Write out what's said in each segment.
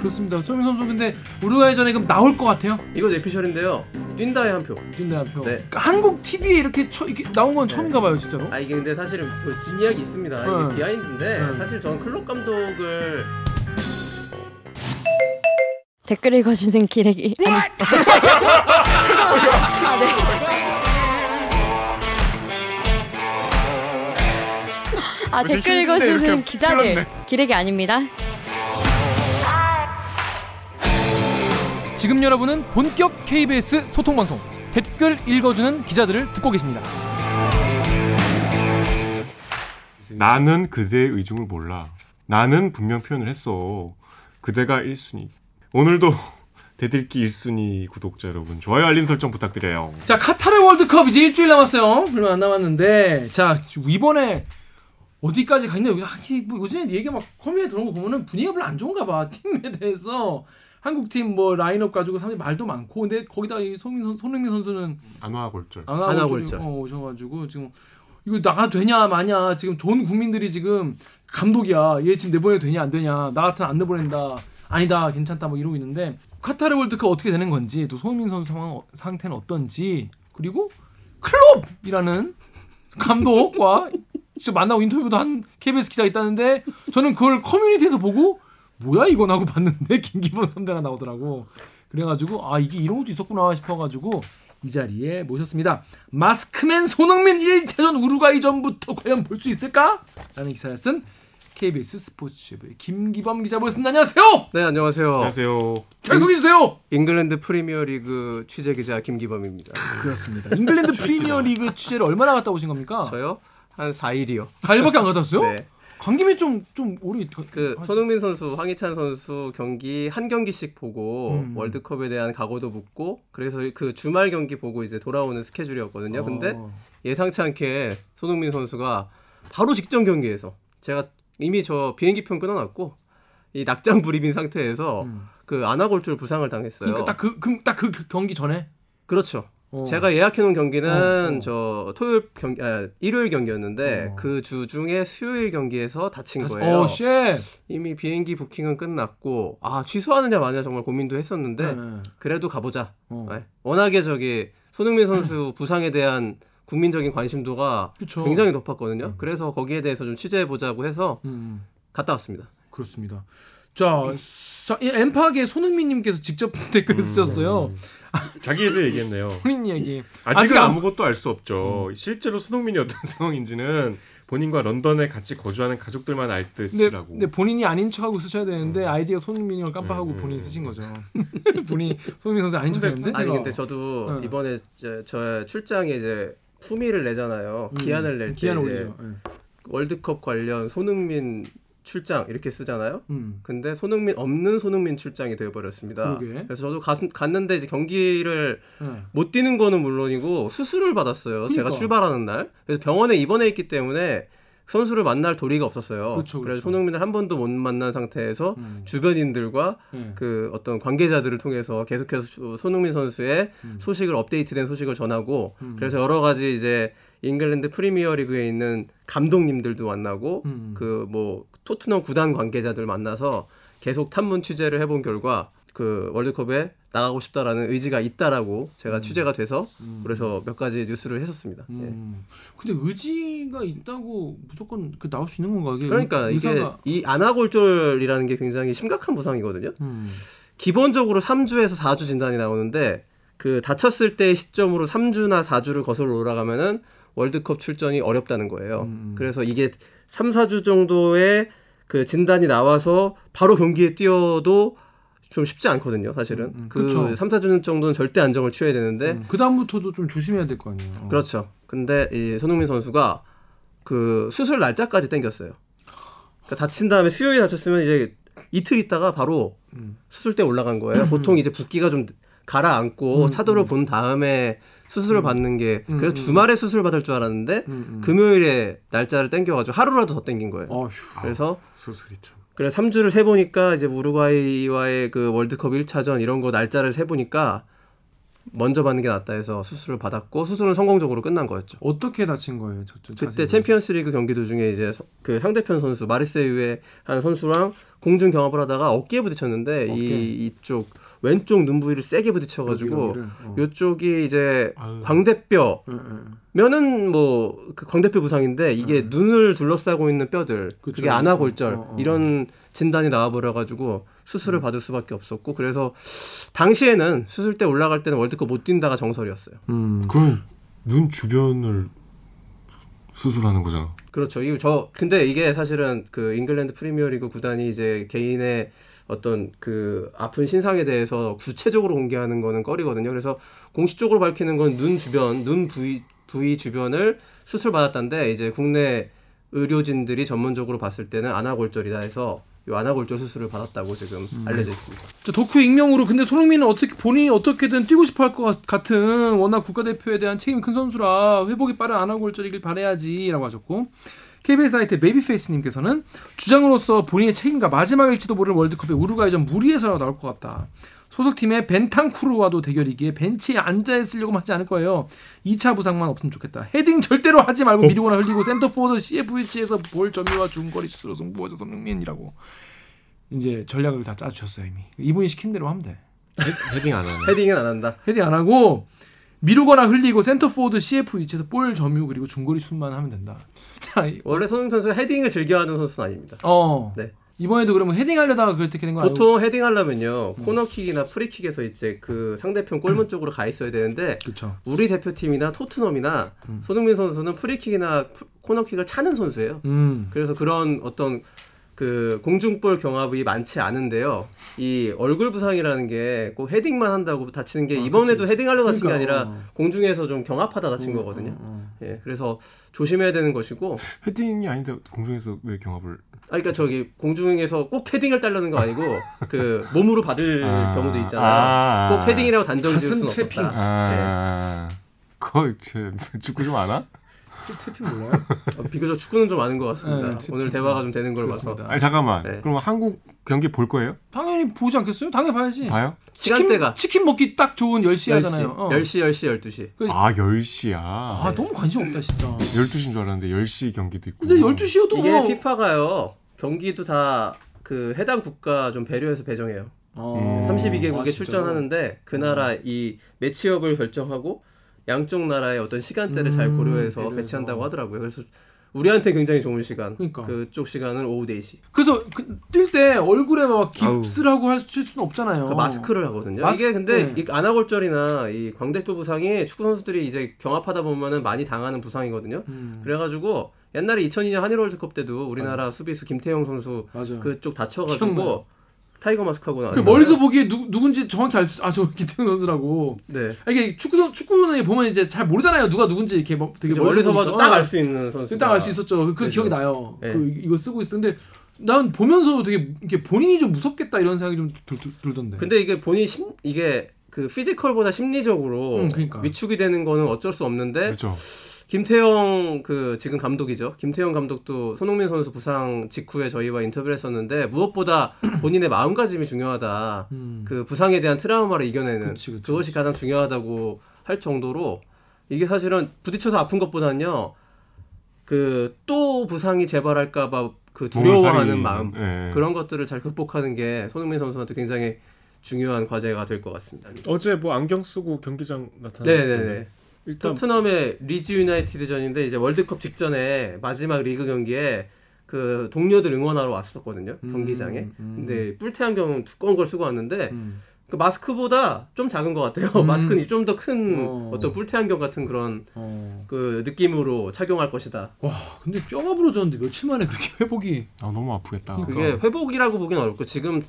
그렇습니다. 손흥민 선수 근데 우루과이 전에 그럼 나올 것 같아요? 이거 뇌피셜인데요. 뛴다에 한 표. 뛴다 한 표. 네. 그러니까 한국 TV에 이렇게, 처, 이렇게 나온 건 네. 처음인가 봐요, 진짜로. 아 이게 근데 사실은 그 뒷이야기 있습니다. 네. 이게 비하인드인데 네. 사실 저는 클럽 감독을 댓글 읽어주는 기레기 아니 아, 네. 아 댓글 읽어주는 기자들. 기레기 아닙니다. 지금 여러분은 본격 KBS 소통 방송 댓글 읽어주는 기자들을 듣고 계십니다. 나는 그대의 의중을 몰라. 나는 분명 표현을 했어. 그대가 1순위. 오늘도 대들기 1순위 구독자 여러분 좋아요 알림 설정 부탁드려요. 자 카타르 월드컵 이제 일주일 남았어요. 얼마 안 남았는데 자 이번에 어디까지 가 있나? 아, 뭐 요즘에 얘기 막 커뮤니티 들어온 거 보면은 분위기가 별로 안 좋은가 봐 팀에 대해서 한국 팀 뭐 라인업 가지고 사람들이 말도 많고 근데 거기다 이 손흥민, 선, 손흥민 선수는 안와 골절. 안안 하고 하고 좀, 있죠. 어, 오셔가지고 지금 이거 나가 되냐 마냐 지금 전 국민들이 지금 감독이야 얘 지금 내보내도 되냐 안 되냐 나 같은 안 내보낸다 아니다 괜찮다 뭐 이러고 있는데 카타르 월드컵 어떻게 되는 건지 또 손흥민 선수 상황 상태는 어떤지 그리고 클롭이라는 감독과 직접 만나고 인터뷰도 한 KBS 기자가 있다는데 저는 그걸 커뮤니티에서 보고 뭐야 이건 하고 봤는데 김기범 선배가 나오더라고 그래가지고 아 이게 이런 것도 있었구나 싶어가지고 이 자리에 모셨습니다. 마스크맨 손흥민 1차전 우루과이전부터 과연 볼 수 있을까? 라는 기사를 쓴 KBS 스포츠부의 김기범 기자 모셨습니다. 안녕하세요. 네 안녕하세요. 안녕하세요. 잘 소개해 주세요. 잉글랜드 프리미어리그 취재 기자 김기범입니다. 그렇습니다. 잉글랜드 프리미어리그 취재를 얼마나 갔다 오신 겁니까? 저요 한 4일이요. 4일밖에 안 갔다 왔어요? 네. 간 김에 좀, 좀 오래 그 하시- 손흥민 선수, 황희찬 선수 경기 한 경기씩 보고 음. 월드컵에 대한 각오도 묻고 그래서 그 주말 경기 보고 이제 돌아오는 스케줄이었거든요. 근데 어. 예상치 않게 손흥민 선수가 바로 직전 경기에서 제가 이미 저 비행기 편 끊어놨고 이 낙장 불입인 상태에서 음. 그 아나골절 부상을 당했어요. 그러니까 딱그 딱그 경기 전에 그렇죠. 어. 제가 예약해 놓은 경기는 어, 어. 저 토요일 경기, 아, 일요일 경기였는데 어. 그주 중에 수요일 경기에서 다친 다시- 거예요. 어, shit. 이미 비행기 booking은 끝났고 아 취소하느냐 마냐 정말 고민도 했었는데 네. 그래도 가보자. 어. 네. 워낙에 저기 손흥민 선수 부상에 대한 국민적인 관심도가 그쵸. 굉장히 높았거든요. 그래서 거기에 대해서 좀 취재해 보자고 해서 음. 갔다 왔습니다. 그렇습니다. 자, 엠팍의 손흥민님께서 직접 댓글을 쓰셨어요. 자기에 대해 얘기했네요. 본인 얘기. 아직은 아직 안- 아무것도 알 수 없죠. 실제로 손흥민이 어떤 상황인지는 본인과 런던에 같이 거주하는 가족들만 알 근데, 듯이라고. 근데 본인이 아닌 척하고 쓰셔야 되는데 아이디어 손흥민인 걸 깜빡하고 음, 음, 본인이 음. 쓰신 거죠. 본인 손흥민 선수 아닌 근데 척했는데. 아니 근데 저도 네. 이번에 저, 저 출장에 이제 품위를 내잖아요. 음, 기한을 낼 때 기한을 올리죠. 예. 월드컵 관련 손흥민 출장 이렇게 쓰잖아요. 음. 근데 손흥민 없는 손흥민 출장이 되어버렸습니다. 그러게. 그래서 저도 갔, 갔는데 이제 경기를 예. 못 뛰는 거는 물론이고 수술을 받았어요. 제가 그러니까. 출발하는 날. 그래서 병원에 입원해 있기 때문에 선수를 만날 도리가 없었어요. 그렇죠, 래서 그렇죠. 손흥민을 한 번도 못 만난 상태에서 음. 주변인들과 예. 그 어떤 관계자들을 통해서 계속해서 손흥민 선수의 음. 소식을 업데이트된 소식을 전하고 음. 그래서 여러 가지 이제 잉글랜드 프리미어리그에 있는 감독님들도 만나고 음. 그뭐 토트넘 구단 관계자들 만나서 계속 탐문 취재를 해본 결과 그 월드컵에 나가고 싶다라는 의지가 있다라고 제가 취재가 돼서 그래서 몇 가지 뉴스를 했었습니다. 예. 음. 근데 의지가 있다고 무조건 그 나올 수 있는 건가? 이게 그러니까 이게 의사가- 이 아나골절이라는 게 굉장히 심각한 부상이거든요. 음. 기본적으로 3주에서 4주 진단이 나오는데 그 다쳤을 때 시점으로 3주나 4주를 거슬러 올라가면은 월드컵 출전이 어렵다는 거예요. 음. 그래서 이게 3, 4주 정도의 그 진단이 나와서 바로 경기에 뛰어도 좀 쉽지 않거든요, 사실은. 음, 음. 그 그쵸. 3, 4주 정도는 절대 안정을 취해야 되는데 음. 그 다음부터도 좀 조심해야 될 거 아니에요. 어. 그렇죠. 근데 이 손흥민 선수가 그 수술 날짜까지 땡겼어요. 그러니까 다친 다음에 수요일 다쳤으면 이제 이틀 있다가 바로 음. 수술대 올라간 거예요. 보통 이제 붓기가 좀 가라앉고 음, 차도를 음. 본 다음에 수술을 받는 게 음, 그래서 음. 주말에 수술 받을 줄 알았는데 음, 음. 금요일에 날짜를 땡겨가지고 하루라도 더 땡긴 거예요. 어휴. 그래서 수술이 참. 그래 3주를 세 보니까 이제 우루과이와의 그 월드컵 1차전 이런 거 날짜를 세 보니까 먼저 받는 게 낫다 해서 수술을 받았고 수술은 성공적으로 끝난 거였죠. 어떻게 다친 거예요? 저, 저 그때. 챔피언스리그 경기 도중에 이제 서- 그 상대편 선수 마르세유의 한 선수랑 공중 경합을 하다가 어깨에 부딪혔는데 어깨. 이 이쪽 왼쪽 눈 부위를 세게 부딪혀가지고 어. 요쪽이 이제 아유. 광대뼈. 면은 뭐 그 광대뼈 부상인데 이게 눈을 둘러싸고 있는 뼈들 음. 그쵸. 그게 안아골절 어, 어, 어. 이런 진단이 나와버려가지고 수술을 받을 수밖에 없었고 그래서 당시에는 수술 때 올라갈 때는 월드컵 못 뛴다가 정설이었어요. 음. 그럼 눈 주변을 수술하는 거잖아. 그렇죠. 이거 저 근데 이게 사실은 그 잉글랜드 프리미어리그 구단이 이제 개인의 어떤 그 아픈 신상에 대해서 구체적으로 공개하는 거는 꺼리거든요. 그래서 공식적으로 밝히는 건 눈 주변, 눈 부위 부위 주변을 수술 받았다는데 이제 국내 의료진들이 전문적으로 봤을 때는 안아골절이다 해서 이 안아골절 수술을 받았다고 지금 알려져 있습니다. 저 덕후 익명으로 근데 손흥민은 어떻게 본인이 어떻게든 뛰고 싶어 할 것 같은 워낙 국가대표에 대한 책임이 큰 선수라 회복이 빠른 안아골절이길 바래야지라고 하셨고 KBS 사이트 베이비페이스님께서는 주장으로서 본인의 책임과 마지막일지도 모르는 월드컵에 우루과이전 무리해서 나올 것 같다. 소속팀의 벤탄쿠르와도 대결이기에 벤치에 앉아 있으려고 하지 않을 거예요. 2차 부상만 없으면 좋겠다. 헤딩 절대로 하지 말고 미루거나 흘리고 센터포워드 CF 위치에서 볼 점유와 중거리 슛으로 승부하자 손흥민이라고 이제 전략을 다 짜주셨어요 이미. 이분이 시킨 대로 하면 돼. 헤- 헤딩 안 하네. 헤딩은 안 한다. 헤딩 안 하고 미루거나 흘리고 센터포워드 CF 위치에서 볼 점유 그리고 중거리 슛만 하면 된다. 자, 이- 원래 손흥민 선수 헤딩을 즐겨하는 선수는 아닙니다. 어. 네. 이번에도 그러면 헤딩 하려다가 그렇게 된거 아니고? 보통 헤딩 하려면요 코너킥이나 프리킥에서 이제 그 상대편 골문 쪽으로 가 있어야 되는데 그렇죠. 우리 대표팀이나 토트넘이나 음. 손흥민 선수는 프리킥이나 푸- 코너킥을 차는 선수예요. 음. 그래서 그런 어떤 그 공중볼 경합이 많지 않은데요. 이 얼굴 부상이라는 게 꼭 헤딩만 한다고 다치는 게 아, 이번에도 그치. 헤딩하려고 다친 게 그러니까, 아니라 어. 공중에서 좀 경합하다 다친 어, 거거든요. 어, 어. 예, 그래서 조심해야 되는 것이고, 헤딩이 아닌데 공중에서 왜 경합을? 아, 그러니까 저기 공중에서 꼭 헤딩을 따려는 거 아니고 그 몸으로 받을 아. 경우도 있잖아요. 아. 꼭 헤딩이라고 단정 지을 가슴 수는 트래핑. 없다. 아, 그거 제 축구 좀아 나? 트래핑 몰라요? 어, 비교적 축구는 좀 아는 것 같습니다. 네, 특히. 오늘 대화가 좀 되는 걸 그렇습니다. 봐서 아니 잠깐만. 네. 그럼 한국 경기 볼 거예요? 당연히 보지 않겠어요? 당연히 봐야지. 봐요? 시간대가 치킨, 치킨 먹기 딱 좋은 10시 10시, 하잖아요. 어. 10시, 10시, 12시. 그- 아 10시야. 아, 너무 관심 없다 진짜. 12시인 줄 알았는데 10시 경기도 있고. 근데 12시여도 이게 뭐 피파가요 경기도 다 그 해당 국가 좀 배려해서 배정해요. 어. 음. 32개국에 아, 출전하는데 그 나라 이 매치업을 결정하고 양쪽 나라의 어떤 시간대를 잘 음, 고려해서 배려해서. 배치한다고 하더라고요. 그래서 우리한테 굉장히 좋은 시간. 그러니까. 그쪽 시간은 오후 4시. 그래서 뛸때 얼굴에 막 깁스라고 할 수- 수는 없잖아요. 그 마스크를 하거든요. 마스크- 이게 근데 네. 이 안아골절이나 이 광대뼈 부상이 축구 선수들이 이제 경합하다 보면은 많이 당하는 부상이거든요. 음, 그래가지고 옛날에 2002년 한일 월드컵 때도 우리나라 수비수 김태형 선수 맞아. 그쪽. 다쳐가지고 타이거 마스크 하고 그. 멀리서 보기에 누, 누군지 정확히 알 수, 아, 저 김태영 선수라고. 네. 아, 이게 축구, 선- 축구는 보면 이제 잘 모르잖아요. 누가 누군지 이렇게 뭐 되게 멀리서 봐도. 딱 알 수 있는 선수. 딱 알 수 있었죠. 그, 그 그죠. 기억이 나요. 네. 그 이- 이거 쓰고 있었는데 난 보면서 되게 이렇게 본인이 좀 무섭겠다 이런 생각이 좀 들, 들, 들 던데. 근데 이게 본인 심 이게 그 피지컬보다 심리적으로 음, 그러니까. 위축이 되는 거는 어쩔 수 없는데 그렇죠. 김태영 그 지금 감독이죠. 김태영 감독도 손흥민 선수 부상 직후에 저희와 인터뷰를 했었는데 무엇보다 본인의 마음가짐이 중요하다. 음. 그 부상에 대한 트라우마를 이겨내는 그치, 그치, 것이 가장 중요하다고 할 정도로 이게 사실은 부딪혀서 아픈 것보다는요. 그 또 부상이 재발할까봐 그 두려워하는 마음 예. 그런 것들을 잘 극복하는 게 손흥민 선수한테 굉장히 중요한 과제가 될 것 같습니다. 어제 뭐 안경 쓰고 경기장 나타났는데 네네네. 일단 토트넘의 리즈 유나이티드전인데 이제 월드컵 직전에 마지막 리그 경기에 그 동료들 응원하러 왔었거든요 음, 경기장에. 음. 근데 뿔테 안경 두꺼운 걸 쓰고 왔는데 음. 그 마스크보다 좀 작은 것 같아요. 음. 마스크는 좀 더큰 어. 어. 떤 뿔테 안경 같은 그런 어. 그 느낌으로 착용할 것이다. 와, 근데 뼈가 부러졌는데 며칠 만에 그렇게 회복이. 아 너무 아프겠다. 그게 회복이라고 보기는 어렵고 지금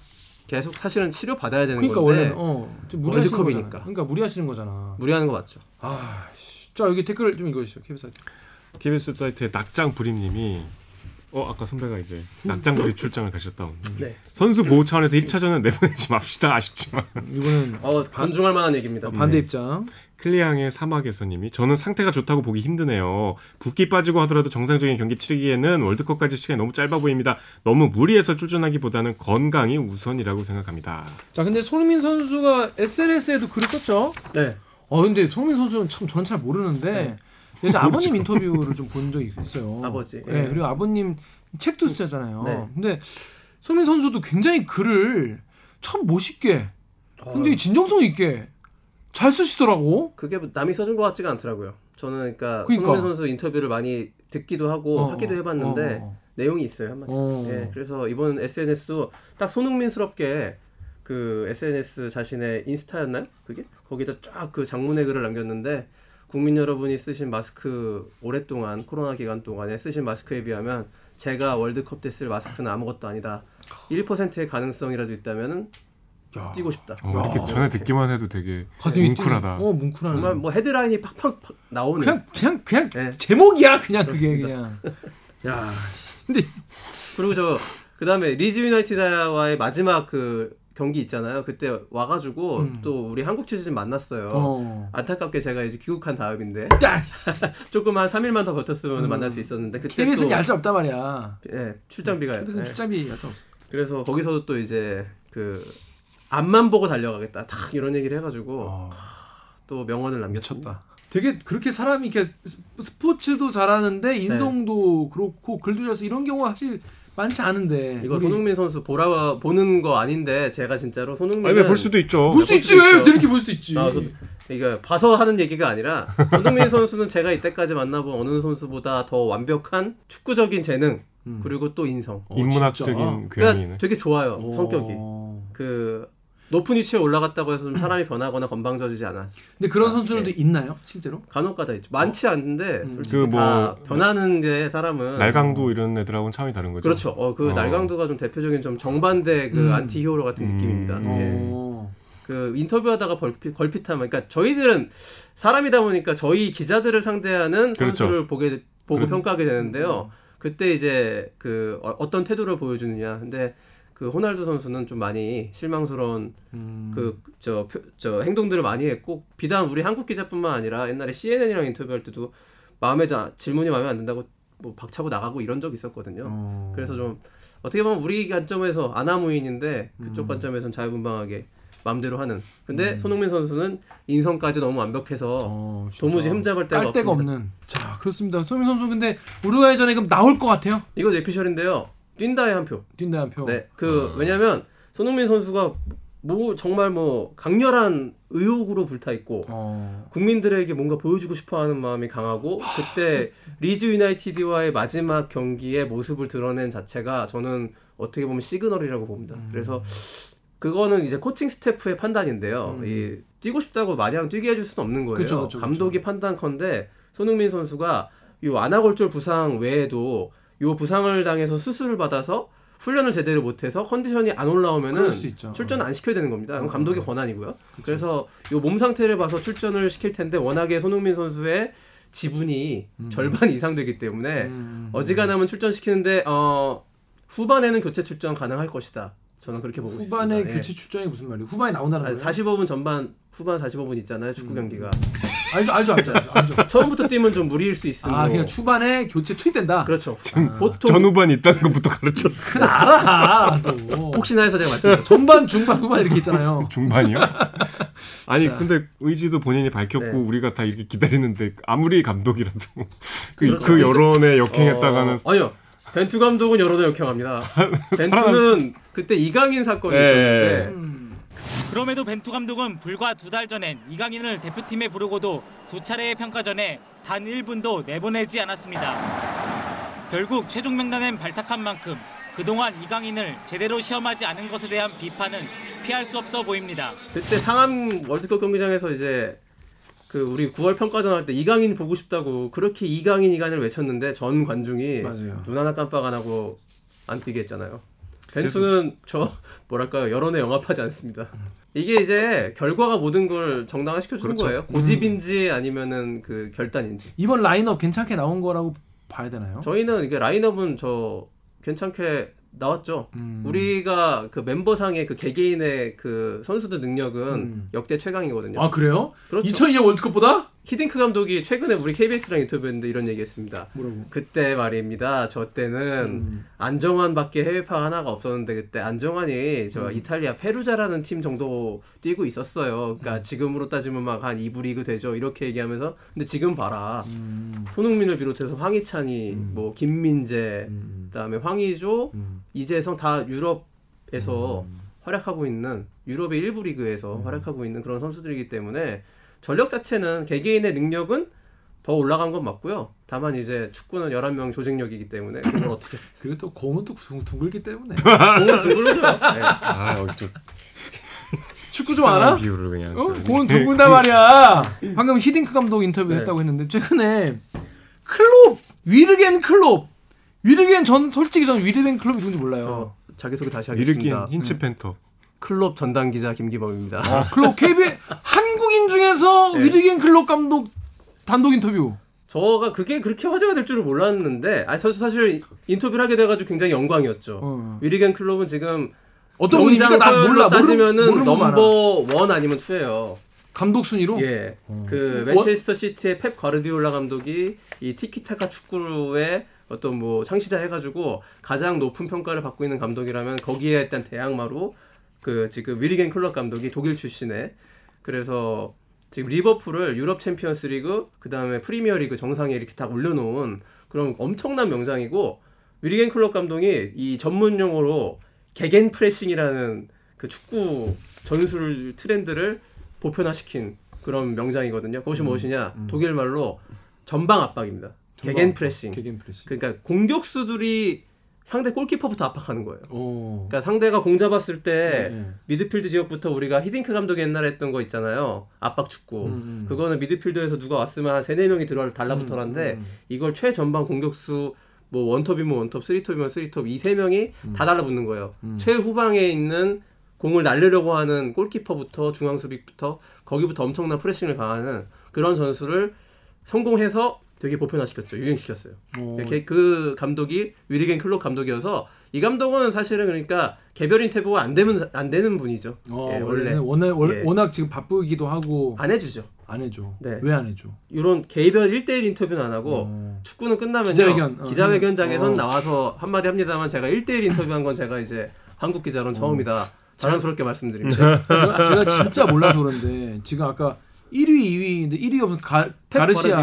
계속 사실은 치료 받아야 되는 그러니까 건데 원래 어, 좀 무리하시는 월드컵이니까. 거잖아. 그러니까 무리하시는 거잖아. 무리하는 거 맞죠? 아, 씨. 자 여기 댓글 좀 읽어주시죠, 사이트. KBS 사이트에 낙장 부림님이 어 아까 선배가 이제 낙장 부림 출장을 가셨다. 네. 선수 보호 차원에서 1차전은 내보내지 맙시다. 아쉽지만 이거는 어 존중할 만한 얘기입니다. 반대 입장. 클리앙의 사막에서님이 저는 상태가 좋다고 보기 힘드네요. 붓기 빠지고 하더라도 정상적인 경기 치르기에는 월드컵까지 시간이 너무 짧아 보입니다. 너무 무리해서 출전하기보다는 건강이 우선이라고 생각합니다. 자, 근데 손흥민 선수가 SNS에도 글을 썼죠. 네. 어 근데 송민 선수는 참 저는 잘 모르는데 예전 아버님 인터뷰를 좀 본 적이 있어요. 아버지, 네, 예. 그리고 아버님 책도 쓰잖아요. 네. 근데 송민 선수도 굉장히 글을 참 멋있게, 굉장히 진정성 있게 잘 쓰시더라고. 그게 뭐 남이 써준 것 같지가 않더라고요. 저는 그러니까, 그러니까. 손흥민 선수 인터뷰를 많이 듣기도 하고 어, 하기도 해봤는데 어, 내용이 있어요 한마디. 어. 예, 그래서 이번 SNS도 딱 손흥민스럽게 그 SNS 자신의 인스타였나요? 그게 거기다 쫙 그 장문의 글을 남겼는데 국민 여러분이 쓰신 마스크 오랫동안 코로나 기간 동안에 쓰신 마스크에 비하면 제가 월드컵 때 쓸 마스크는 아무것도 아니다. 1%의 가능성이라도 있다면은 야. 뛰고 싶다. 어, 이렇게 전에 듣기만 해도 되게 가슴이 뭉클하다. 어 뭉클하네. 정말 뭐 헤드라인이 팍팍 팍 나오는 그냥 그냥 그냥 네. 제목이야 그냥 그게 그렇습니다. 그냥. 야. 근데 그리고 저 그다음에 리즈 유나이티드와의 마지막 그 경기 있잖아요. 그때 와가지고 음. 또 우리 한국 취재진 만났어요. 어. 안타깝게 제가 이제 귀국한 다음인데 야, 조금 한 3일만 더 버텼으면 음. 만날 수 있었는데 그때 KBS는 또 얄짤 없단 말이야. 예, 출장비가 KBS는 예. 출장비 얄짤 없어. 그래서 거기서도 또 이제 그 앞만 보고 달려가겠다. 딱 이런 얘기를 해가지고 어. 또 명언을 남겼죠. 미쳤다. 되게 그렇게 사람이 이렇게 스- 스포츠도 잘하는데 인성도 그렇고 글도 잘써 이런 경우가 사실 많지 않은데 이거 우리- 손흥민 선수 보라 보는 거 아닌데 제가 진짜로 손흥민은 아니, 볼 수도 있죠. 볼수볼 있지 왜. 이렇게 볼 수 있지. 아, 그- 이거 봐서 하는 얘기가 아니라 손흥민 선수는 제가 이때까지 만나본 어느 선수보다 더 완벽한 축구적인 재능 음. 그리고 또 인성. 어, 인문학적인? 교양이네. 그러니까 되게 좋아요 어. 성격이. 그 높은 위치에 올라갔다고 해서 좀 사람이 변하거나 건방져지지 않아. 근데 그런 아, 선수들도 네. 있나요 실제로? 간혹가다 있죠. 많지 않은데 음. 솔직히 그 뭐- 다 변하는 게 사람은 날강도 이런 애들하고는 차원이 다른 거죠. 그렇죠. 어, 그 어. 날강도가 좀 대표적인 좀 정반대 그 음. anti-hero 같은 음. 느낌입니다. 예. 어. 그 인터뷰하다가 걸핏, 걸핏하면 그러니까 저희들은 사람이다 보니까 저희 기자들을 상대하는 그렇죠. 선수를 보게 보고 그렇- 평가하게 되는데요. 그때 이제 그 어- 어떤 태도를 보여주느냐. 근데 그 호날두 선수는 좀 많이 실망스러운 음. 그저 저 행동들을 많이 했고 비단 우리 한국 기자뿐만 아니라 옛날에 CNN이랑 인터뷰할 때도 마음에 다 질문이 마음에 안 든다고 뭐 박차고 나가고 이런 적 있었거든요. 어. 그래서 좀 어떻게 보면 우리 관점에서 아나무인인데 그쪽 음. 관점에서는 자유분방하게 마음대로 하는. 근데 손흥민 선수는 인성까지 너무 완벽해서 어. 도무지 흠잡을 데가 깔 데가 없습니다. 없는. 자 그렇습니다. 손흥민 선수 근데 우루과이전에 그럼 나올 것 같아요. 이거 뇌피셜인데요. 뛴다에 한 표. 뛴다 한 표. 네, 그 어. 왜냐면 손흥민 선수가 뭐 정말 뭐 강렬한 의욕으로 불타 있고 어. 국민들에게 뭔가 보여주고 싶어하는 마음이 강하고 그때 리즈 유나이티드와의 마지막 경기의 모습을 드러낸 자체가 저는 어떻게 보면 signal이라고 봅니다. 음. 그래서 그거는 이제 코칭 스태프의 판단인데요. 음. 이 뛰고 싶다고 마냥 뛰게 해줄 수는 없는 거예요. 그쵸, 그쵸, 감독이 판단컨대 손흥민 선수가 요 아나골절 부상 외에도 요 부상을 당해서 수술을 받아서 훈련을 제대로 못해서 컨디션이 안 올라오면은. 출전 안 시켜야 되는 겁니다. 그건 어. 감독의 권한이고요. 그래서 요 몸 상태를 봐서 출전을 시킬 텐데 워낙에 손흥민 선수의 지분이 절반 이상 되기 때문에 음. 어지간하면 출전시키는데 어 후반에는 교체 출전 가능할 것이다. 저는 그렇게 보고 후반에 있습니다. 예. 교체 출전이 무슨 말이에요? 후반에 나온다는 아니, 거예요? 45분 전반 후반 45분 있잖아요 축구 경기가 알죠, 알죠, 알죠, 알죠. 알죠. 처음부터 뛰면 좀 무리일 수 있으므로 아, 그냥 초반에 교체 투입된다. 그렇죠 아. 보통 전후반 있다는 것부터 가르쳤어. 그건 알아. 또. 혹시나 해서 제가 말씀드렸죠 전반, 중반, 후반 이렇게 있잖아요. 중반이요? 아니 근데 의지도 본인이 밝혔고 네. 우리가 다 이렇게 기다리는데 아무리 감독이라도 그, 그렇죠. 그 여론에 역행했다가는 어, 아니요 벤투 감독은 여론에 역행합니다 벤투는 그때 이강인 사건이 예. 있었는데 음. 그럼에도 벤투 감독은 불과 두 달 전엔 이강인을 대표팀에 부르고도 두 차례의 평가전에 단 1분도 내보내지 않았습니다. 결국 최종 명단엔 발탁한 만큼 그동안 이강인을 제대로 시험하지 않은 것에 대한 비판은 피할 수 없어 보입니다. 그때 상암 월드컵 경기장에서 이제 그 우리 9월 평가전 할 때 이강인 보고 싶다고 그렇게 이강인 이강인을 외쳤는데 전 관중이 맞아요. 눈 하나 깜빡 안 하고 안 뛰게 했잖아요. 벤투는 저 뭐랄까요 여론에 영합하지 않습니다. 이게 이제 결과가 모든 걸 정당화시켜 주는 그렇죠. 거예요. 고집인지 아니면은 그 결단인지. 이번 라인업 괜찮게 나온 거라고 봐야 되나요? 저희는 이게 라인업은 저 괜찮게 나왔죠. 음. 우리가 그 멤버상의 그 개개인의 그 선수들 능력은 음. 역대 최강이거든요. 아, 그래요? 그렇죠. 2002년 월드컵보다? 히딩크 감독이 최근에 우리 KBS랑 인터뷰했는데 이런 얘기했습니다. 뭐라고? 그때 말입니다. 저 때는 음. 안정환밖에 해외파 하나가 없었는데 그때 안정환이 저 음. 이탈리아 페루자라는 팀 정도 뛰고 있었어요. 그러니까 음. 지금으로 따지면 막 한 2부 리그 되죠. 이렇게 얘기하면서 근데 지금 봐라. 음. 손흥민을 비롯해서 황희찬이 음. 뭐 김민재 음. 그다음에 황의조 음. 이재성 다 유럽에서 활약하고 있는 유럽의 일부 리그에서 음. 활약하고 있는 그런 선수들이기 때문에 전력 자체는 개개인의 능력은 더 올라간 건 맞고요. 다만 이제 축구는 11명 조직력이기 때문에 그걸 어떻게 그리고 또 공은 또 둥- 둥글기 때문에 공을 둥글죠. 네. 아 여기 좀 축구 좀 알아? 비율을 그냥 어? 또 공은 둥글단 말이야. 방금 히딩크 감독 인터뷰 네. 했다고 했는데 최근에 클롭 위르겐 클롭 위르겐 전 솔직히 전 위르겐 클롭이 누군지 몰라요. 저 자기소개 다시 하겠습니다. 힌츠 펜터 클럽 전담 기자 김기범입니다. 어, 클롭 KB 한국인 중에서 네. 위르겐 클롭 감독 단독 인터뷰. 저가 그게 그렇게 화제가 될 줄은 몰랐는데 아 사실 사실 인터뷰를 하게 돼가지고 굉장히 영광이었죠. 어. 위르겐 클롭은 지금 어떤 분입니까? 난 굉장히 몰라. 따지면은 많아. number one 아니면 two예요. 감독 순위로. 예, 어. 그 one- 맨체스터 시티의 펩 과르디올라 감독이 이 티키타카 축구의 어떤 뭐 창시자 해가지고 가장 높은 평가를 받고 있는 감독이라면 거기에 일단 대항마로 그 지금 위르겐 클롭 감독이 독일 출신의 그래서 지금 리버풀을 유럽 챔피언스 리그 그 다음에 프리미어 리그 정상에 이렇게 딱 올려놓은 그런 엄청난 명장이고 위르겐 클롭 감독이 이 전문 용어로 Gegenpressing이라는 그 축구 전술 트렌드를 보편화시킨 그런 명장이거든요. 그것이 무엇이냐? 독일 말로 전방 압박입니다. Gegenpressing. Gegenpressing. 그러니까 공격수들이 상대 골키퍼부터 압박하는 거예요. 어. 그러니까 상대가 공 잡았을 때 네, 네. 미드필드 지역부터 우리가 히딩크 감독이 옛날에 했던 거 있잖아요. 압박 축구. 음, 음. 그거는 미드필드에서 누가 왔으면 한 3, 4명이 들어 달라붙어라는데 음, 음. 이걸 최전방 공격수 뭐 원톱이면 원톱, 쓰리톱이면 쓰리톱 이 세 명이 다 달라붙는 거예요. 음. 최후방에 있는 공을 날리려고 하는 골키퍼부터 중앙 수비부터 거기부터 엄청난 프레싱을 가하는 그런 전술을 성공해서 되게 보편화시켰죠. 유행시켰어요. 어. 이렇게 그 감독이 위리겐 클롭 감독이어서 이 감독은 사실은 그러니까 개별 인터뷰가 안 되면 안 되는 분이죠. 어, 예, 원래 워낙, 월- 예. 워낙 지금 바쁘기도 하고 안 해주죠. 안 해줘. 네. 왜 안 해줘? 이런 개별 1대1 인터뷰는 안 하고 어. 축구는 끝나면요. 기자회견. 어, 기자회견장에선 어. 나와서 한마디 합니다만 제가 1대1 인터뷰한 건 제가 이제 한국 기자로는 처음이다. 자랑스럽게 말씀드립니다. 제가, 제가 진짜 몰라서 그런데 지금 아까 1위, 2위인데 1위가 무슨 가, 펩 가르시아.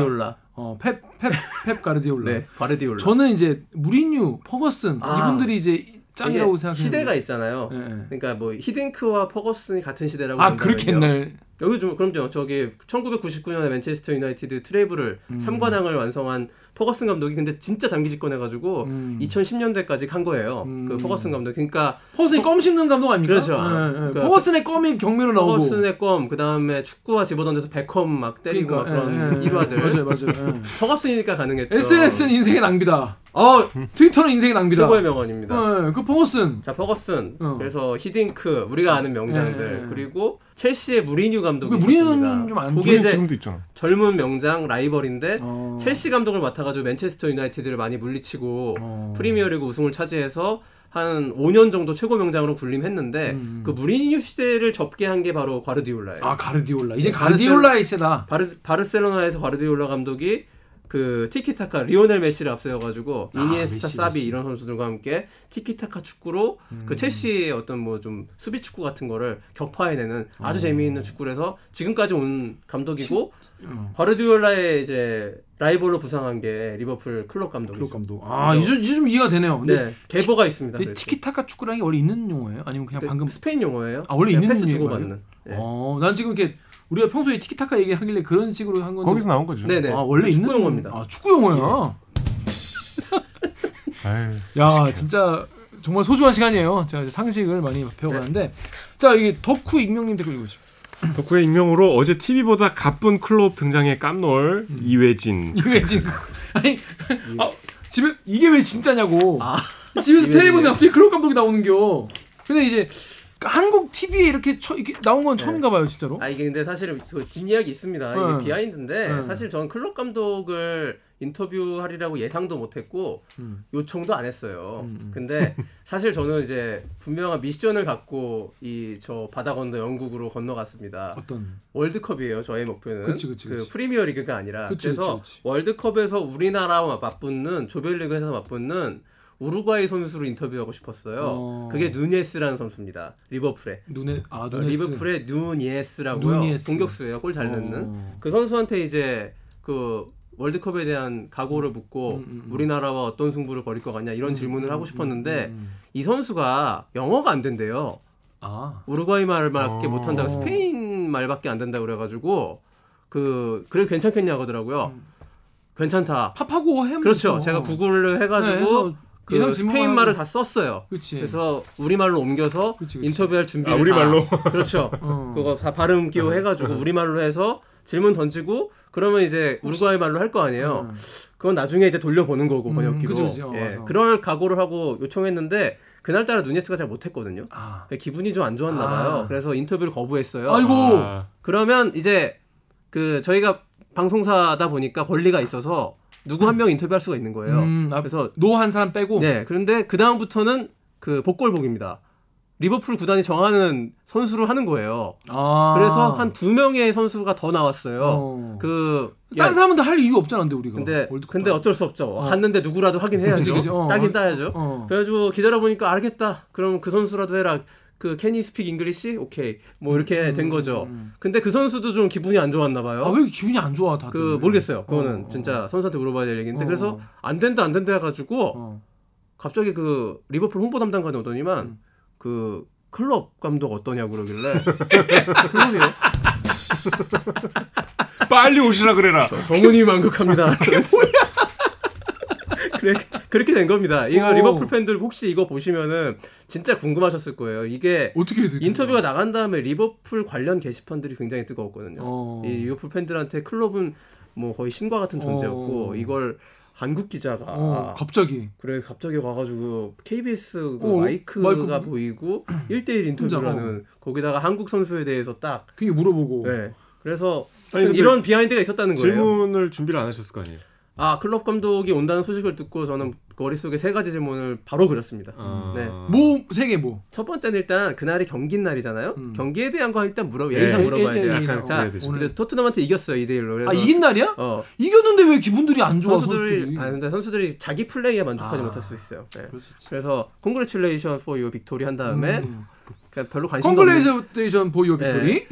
어, 펩, 펩, 펩 가르디올라. 네, 과르디올라. 저는 이제 무리뉴, 퍼거슨 아. 이분들이 이제 짱이라고 생각해요. 시대가 있잖아요. 예, 예. 그러니까 뭐 히딩크와 퍼거슨이 같은 시대라고 아 그렇게. 옛날 여기 좀 그럼요. 저기 1999년에 맨체스터 유나이티드 트래블을 음. 3관왕을 완성한 퍼거슨 감독이 근데 진짜 장기 집권해가지고 음. 2010년대까지 간 거예요. 음. 그 퍼거슨 감독. 그러니까 퍼거슨이 껌 씹는 감독 아닙니까? 그렇죠. 예, 예. 그러니까 퍼거슨의 껌이 경매로 나오고. 퍼거슨의 껌, 그 다음에 축구화 집어던져서 베컴 막 때리고 막 그런 예, 예, 일화들. 맞아요, 맞아요. 예. 퍼거슨이니까 가능했죠. SNS는 인생의 낭비다. 어 트위터는 인생의 낭비다. 최고의 명언입니다. 예, 그 퍼거슨. 자 퍼거슨, 어. 그래서 히딩크 우리가 아는 명장들 예, 예. 그리고 첼시의 무리뉴 감독이 그 무리뉴는. 좀안 이제 지금도 있잖아. 젊은 명장 라이벌인데 어. 첼시 감독을 맡아가지고 맨체스터 유나이티드를 많이 물리치고 어. 프리미어리그 우승을 차지해서 한 5년 정도 최고 명장으로 군림했는데 음. 그 무리뉴 시대를 접게 한 게 바로 과르디올라예요. 아 가르디올라. 이제 네, 가르디올라의 세다. 바르, 바르셀로나에서 과르디올라 감독이 그 티키타카 리오넬 메시를 앞세워가지고 아, 이니에스타, 메시, 사비 메시. 이런 선수들과 함께 티키타카 축구로 음. 그 첼시의 어떤 뭐 좀 수비 축구 같은 거를 격파해내는 아주 어. 재미있는 축구를 해서 지금까지 온 감독이고 어. 과르디올라의 이제 라이벌로 부상한 게 리버풀 클롭 클롭 감독이죠. 감독. 아 이제, 이제 좀 이해가 되네요. 근데 네, 계보가 있습니다. 티키타카 축구라는 게 원래 있는 용어예요? 아니면 그냥 네, 방금? 스페인 용어예요. 아, 원래 그냥 있는 패스 용어예요? 주고받는. 네. 어, 난 지금 이렇게 우리가 평소에 티키타카 얘기하길래 그런 식으로 한 건데. 거기서 나온 거죠. 네네. 아 원래 축구 있는 용어입니다. 아 축구 용어야. 아유, 야 진짜 정말 소중한 시간이에요. 제가 이제 상식을 많이 배워가는데 자 이게 덕후 익명님 댓글 읽으십시오. 덕후의 익명으로 어제 TV보다 가쁜 클럽 등장의 깜놀 음. 이회진. 이회진 아니 아, 집에 이게 왜 진짜냐고. 아, 집에서 보는데 갑자기 클롭 감독이 나오는겨. 근데 이제 한국 TV에 이렇게, 처, 이렇게 나온 건 처음인가 봐요, 진짜로. 아 이게 근데 사실 그 뒷이야기 있습니다. 네. 이게 비하인드인데 네. 사실 저는 클롭 감독을 인터뷰하리라고 예상도 못했고 음. 요청도 안 했어요. 음, 음. 근데 사실 저는 이제 분명한 미션을 갖고 이 저 바다 건너 영국으로 건너갔습니다. 어떤 월드컵이에요. 저의 목표는 그치, 그치, 그 그치. 프리미어 리그가 아니라 그치, 그래서. 월드컵에서 우리나라와 맞붙는 조별리그에서 맞붙는 우루과이 선수로 인터뷰하고 싶었어요. 어. 그게 누네스라는 선수입니다. 리버풀에. 눈에 아 어, 눈에 리버풀의 누니에스라고요. 누니에스. 공격수예요. 골잘 어. 넣는. 그 선수한테 이제 그 월드컵에 대한 각오를 묻고 음, 음, 음. 우리나라와 어떤 승부를 벌일 것 같냐 이런 질문을 하고 싶었는데 음, 음. 이 선수가 영어가 안 된대요. 아 우루과이 말밖에 어. 못 한다고 스페인 말밖에 안 된다고 그래가지고 그 그래 괜찮겠냐고 하더라고요. 음. 괜찮다. 팝하고 햄 그렇죠. 제가 구글을 해가지고 네, 그 이상 스페인. 말을 다 썼어요. 그치 그래서 우리 말로 옮겨서 그치, 그치. 인터뷰할 준비를 아, 우리 다- 말로? 그렇죠. 어. 그거 다 발음 기호 해가지고 우리 말로 해서 질문 던지고 그러면 이제 우루과이 말로 할 거 아니에요. 음. 그건 나중에 이제 돌려보는 거고 음, 번역기로. 그죠, 그죠. 예, 맞아. 그럴 각오를 하고 요청했는데 그날따라 누네스가 잘 못했거든요. 아 기분이 좀 안 좋았나 아. 봐요. 그래서 인터뷰를 거부했어요. 아이고. 아, 그러면 이제 그 저희가 방송사다 보니까 권리가 있어서 누구 한 명 인터뷰할 수가 있는 거예요. 음, 아, 그래서 노한 사람 빼고 네 그런데 그 다음부터는 그 복불복입니다. 리버풀 구단이 정하는 선수로 하는 거예요. 아 그래서 한 두 명의 선수가 더 나왔어요. 어. 그 다른 야, 사람은 할 이유 없잖아 근데 우리가 근데 근데 어쩔 수 없죠. 갔는데 누구라도 하긴 해야죠. 그치, 그치. 어. 따긴 따야죠. 어. 그래가지고 기다려 보니까 알겠다. 그럼 그 선수라도 해라. 그 can he speak English okay 뭐 이렇게 된 거죠. 음. 근데 그 선수도 좀 기분이 안 좋았나 봐요. 아 왜 기분이 안 좋아 다들 그 모르겠어요. 그거는 어, 진짜 선수한테 물어봐야 될 얘기인데 어. 그래서 안 된다 안 된다 해가지고 어. 갑자기 그 리버풀 홍보 담당관이 오더니만 음. 그 클롭 감독 어떠냐고 그러길래 클롭이요? 빨리 오시라 그래라. 성은이 망극합니다. 그랬어요. 그래, 그렇게 된 겁니다. 이거 어. 리버풀 팬들 혹시 이거 보시면은 진짜 궁금하셨을 거예요. 이게 어떻게 인터뷰가 나간 다음에 리버풀 관련 게시판들이 굉장히 뜨거웠거든요. 어. 이 리버풀 팬들한테 클롭은 뭐 거의 신과 같은 존재였고 어. 이걸 한국 기자가 어, 갑자기 그래 갑자기 와가지고 KBS 그 어, 마이크가 마이크 보이고 1대1 인터뷰를 혼자, 어. 하는 거기다가 한국 선수에 대해서 딱 그게 물어보고 네. 그래서 아니, 이런 비하인드가 있었다는 거예요. 질문을 준비를 안 하셨을 거 아니에요. 아 클롭 감독이 온다는 소식을 듣고 저는 머릿속에 세 가지 질문을 바로 그렸습니다. 아, 네. 뭐 세 개 뭐. 첫 번째는 일단 그날이 경기 날이잖아요. 음. 경기에 대한 거 일단 물어 네. 예의상 예, 물어봐야 예, 예, 돼요. 예의상. 자, 물어야 되죠. 근데 토트넘한테 이겼어요 2대 1로. 그래서 아 이긴 날이야? 어 이겼는데 왜 기분들이 안 좋아 선수들이 선수들이? 아 근데 선수들이 자기 플레이에 만족하지 아. 못할 수 있어요. 네. 그래서 congratulation for your victory 한 다음에 음. 그냥 별로 관심도 없는 congratulation for your 네. victory.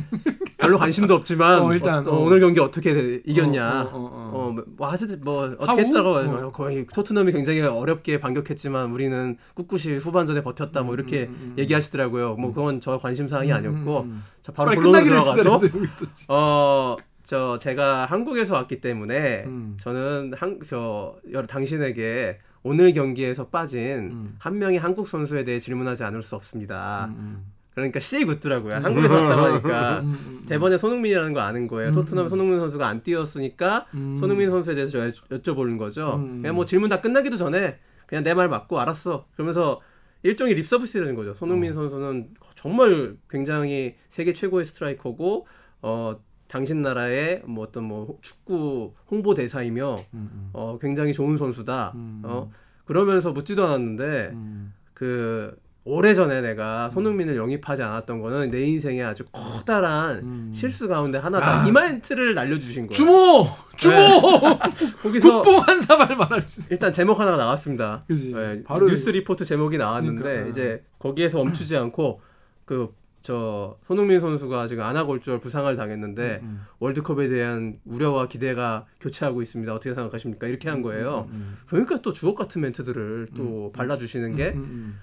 별로 관심도 없지만 어, 일단, 어, 어. 오늘 경기 어떻게 돼- 이겼냐. 어, 어, 어, 어. 어, 뭐 하여튼 뭐? 어떻게 했다고 어. 거의 토트넘이 굉장히 어렵게 반격했지만 우리는 꿋꿋이 후반전에 버텼다 뭐 이렇게 음, 음, 음. 얘기하시더라고요. 뭐 그건 저 관심 사항이 아니었고 음, 음. 자 바로 본론으로 들어가서. 어 저 제가 한국에서 왔기 때문에 음. 저는 한저 당신에게 오늘 경기에서 빠진 음. 한 명의 한국 선수에 대해 질문하지 않을 수 없습니다. 음, 그러니까 씨 굳더라고요. 한국에서 왔다고 하니까 음, 음, 음. 대번에 손흥민이라는 거 아는 거예요. 음, 토트넘 음. 손흥민 선수가 안 뛰었으니까 음. 손흥민 선수에 대해서 여, 여쭤보는 거죠. 음. 그냥 뭐 질문 다 끝나기도 전에 그냥 내 말 맞고 알았어. 그러면서 일종의 립서비스라는 거죠. 손흥민 어. 선수는 정말 굉장히 세계 최고의 스트라이커고 어 당신 나라의 뭐 어떤 뭐 축구 홍보 대사이며 음, 음. 어 굉장히 좋은 선수다. 음. 어 그러면서 묻지도 않았는데 음. 그 오래전에 내가 손흥민을 영입하지 않았던 거는 내 인생에 아주 커다란 음. 실수 가운데 하나다. 아. 이 멘트를 날려주신 거예요. 주모 주모 거기서 국뽕 한 사발 말할 수 있어. 일단 제목 하나가 나왔습니다. 그지. 네, 바로 뉴스 리포트 제목이 나왔는데 그러니까. 이제 거기에서 멈추지 않고 그 저 손흥민 선수가 지금 아나골절 부상을 당했는데 음. 월드컵에 대한 우려와 기대가 교차하고 있습니다. 어떻게 생각하십니까? 이렇게 한 거예요. 음, 그러니까 또 주옥 같은 멘트들을 또 발라주시는 음, 게 음, 음,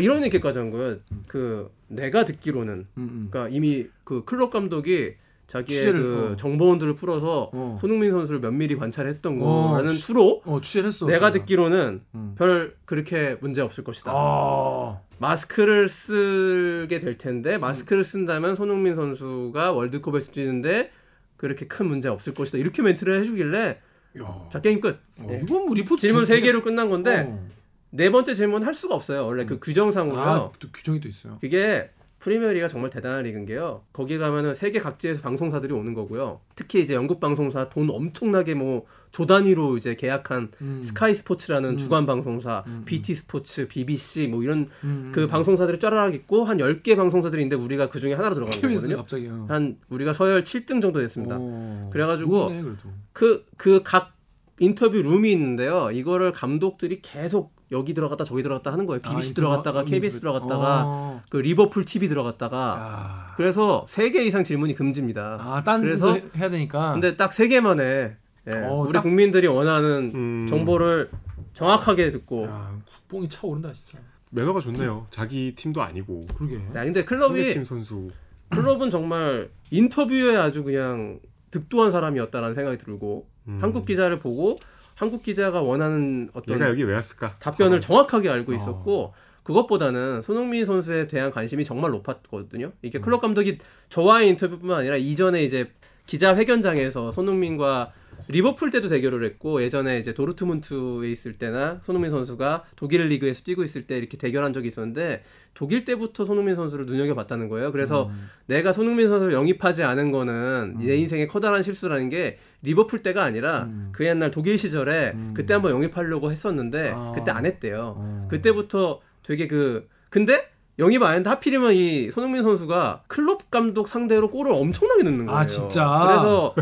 이런 얘기까지 한 거예요. 그 내가 듣기로는 음, 음. 그러니까 이미 그 클롭 감독이 자기의 취재를, 그 어. 정보원들을 풀어서 어. 손흥민 선수를 면밀히 관찰했던 어, 거라는 취- 투로 어 했어. 내가 제가. 듣기로는 음. 별 그렇게 문제 없을 것이다. 아. 마스크를 쓰게 될 텐데 마스크를 쓴다면 손흥민 선수가 월드컵에서 뛰는데 그렇게 큰 문제 없을 것이다. 이렇게 멘트를 해주길래 야. 자 게임 끝. 어, 예. 이건 뭐 리포트 질문 세 개로 끝난 건데 어. 네 번째 질문 할 수가 없어요. 원래 그 규정상으로요. 아, 또 규정이 또 있어요. 그게 프리미어리가 정말 대단한 리그인 게요. 거기 가면은 세계 각지에서 방송사들이 오는 거고요. 특히 이제 영국 방송사 돈 엄청나게 뭐 조 단위로 이제 계약한 음. 스카이 스포츠라는 음. 주간 방송사, 음. BT 스포츠, BBC 뭐 이런 음. 그 방송사들이 쫘라락 있고 한 10개 방송사들이 있는데 우리가 그 중에 하나로 KBS 거거든요. 갑자기요. 한 우리가 서열 7등 정도 됐습니다. 오. 그래 가지고 좋네, 그래도. 그그 각 인터뷰 룸이 있는데요. 이거를 감독들이 계속 여기 들어갔다 저기 들어갔다 하는 거예요. BBC 아, 들어갔다가 KBS 들어갔다가 어. 그 리버풀 TV 들어갔다가 아, 그래서 세 개 이상 질문이 금지입니다. 아, 딴 그래서- 해야 되니까. 근데 딱 세 개만에 예, 어, 우리 딱- 국민들이 원하는 음. 정보를 정확하게 듣고. 야, 국뽕이 차오른다 진짜. 매너가 좋네요. 자기 팀도 아니고 그러게. 야, 근데 클럽이 상대팀 선수. 클럽은 정말 인터뷰에 아주 그냥 득도한 사람이었다라는 생각이 들고 음. 한국 기자를 보고 한국 기자가 원하는 어떤 얘가 여기 왜 왔을까? 답변을 어. 정확하게 알고 있었고 그것보다는 손흥민 선수에 대한 관심이 정말 높았거든요. 이게 클럽 감독이 저와의 인터뷰뿐만 아니라 이전에 이제 기자 회견장에서 손흥민과 리버풀 때도 대결을 했고 예전에 이제 도르트문트에 있을 때나 손흥민 선수가 독일 리그에서 뛰고 있을 때 이렇게 대결한 적이 있었는데 독일 때부터 손흥민 선수를 눈여겨봤다는 거예요. 그래서 음. 내가 손흥민 선수를 영입하지 않은 거는 내 인생의 커다란 실수라는 게 리버풀 때가 아니라 음. 그 옛날 독일 시절에 음. 그때 한번 영입하려고 했었는데 아. 그때 안 했대요. 어. 그때부터 되게 그 근데 영입 안 했는데 하필이면 이 손흥민 선수가 클럽 감독 상대로 골을 엄청나게 넣는 거예요. 아, 진짜? 그래서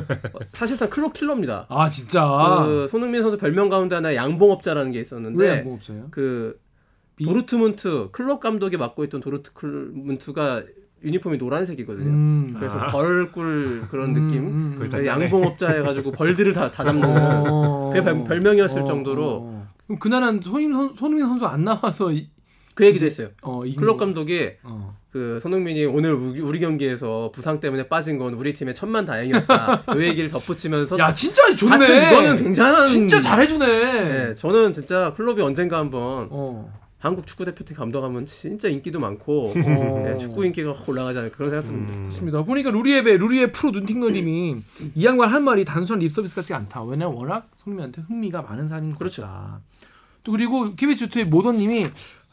사실상 클럽 킬러입니다. 아 진짜. 그 손흥민 선수 별명 가운데 하나 양봉업자라는 게 있었는데 왜 양봉 없어요? 그 비- 도르트문트 클럽 감독이 맡고 있던 도르트문트가 유니폼이 노란색이거든요. 음. 그래서 아. 벌꿀 그런 음, 느낌. 음, 음. 양봉업자 해가지고 벌들을 다, 다 잡는 어. 그게 별- 별명이었을 어, 정도로 어. 그럼 그날은 손흥민, 선, 손흥민 선수 안 나와서 이, 그 얘기도 했어요. 어, 클럽 거- 감독이 어. 그 손흥민이 오늘 우리, 경기에서 부상 때문에 빠진 건 우리 팀의 천만 다행이었다. 그 얘기를 덧붙이면서 야 진짜 좋네. 이거는 굉장한 진짜 잘해주네. 네, 저는 진짜 클럽이 언젠가 한번 어. 한국 축구 대표팀 감독하면 진짜 인기도 많고 어. 네, 축구 인기가 확 올라가지 않을까 그런 생각 듭니다. 음. 좋습니다. 보니까 루리앱의 루리앱 프로 눈팅너님이 이 양반 한 말이 단순한 립서비스 같지 않다. 왜냐면 워낙 손흥민한테 흥미가 많은 사람인 것 그렇죠. 또 그리고 KBS 유튜브의 모던님이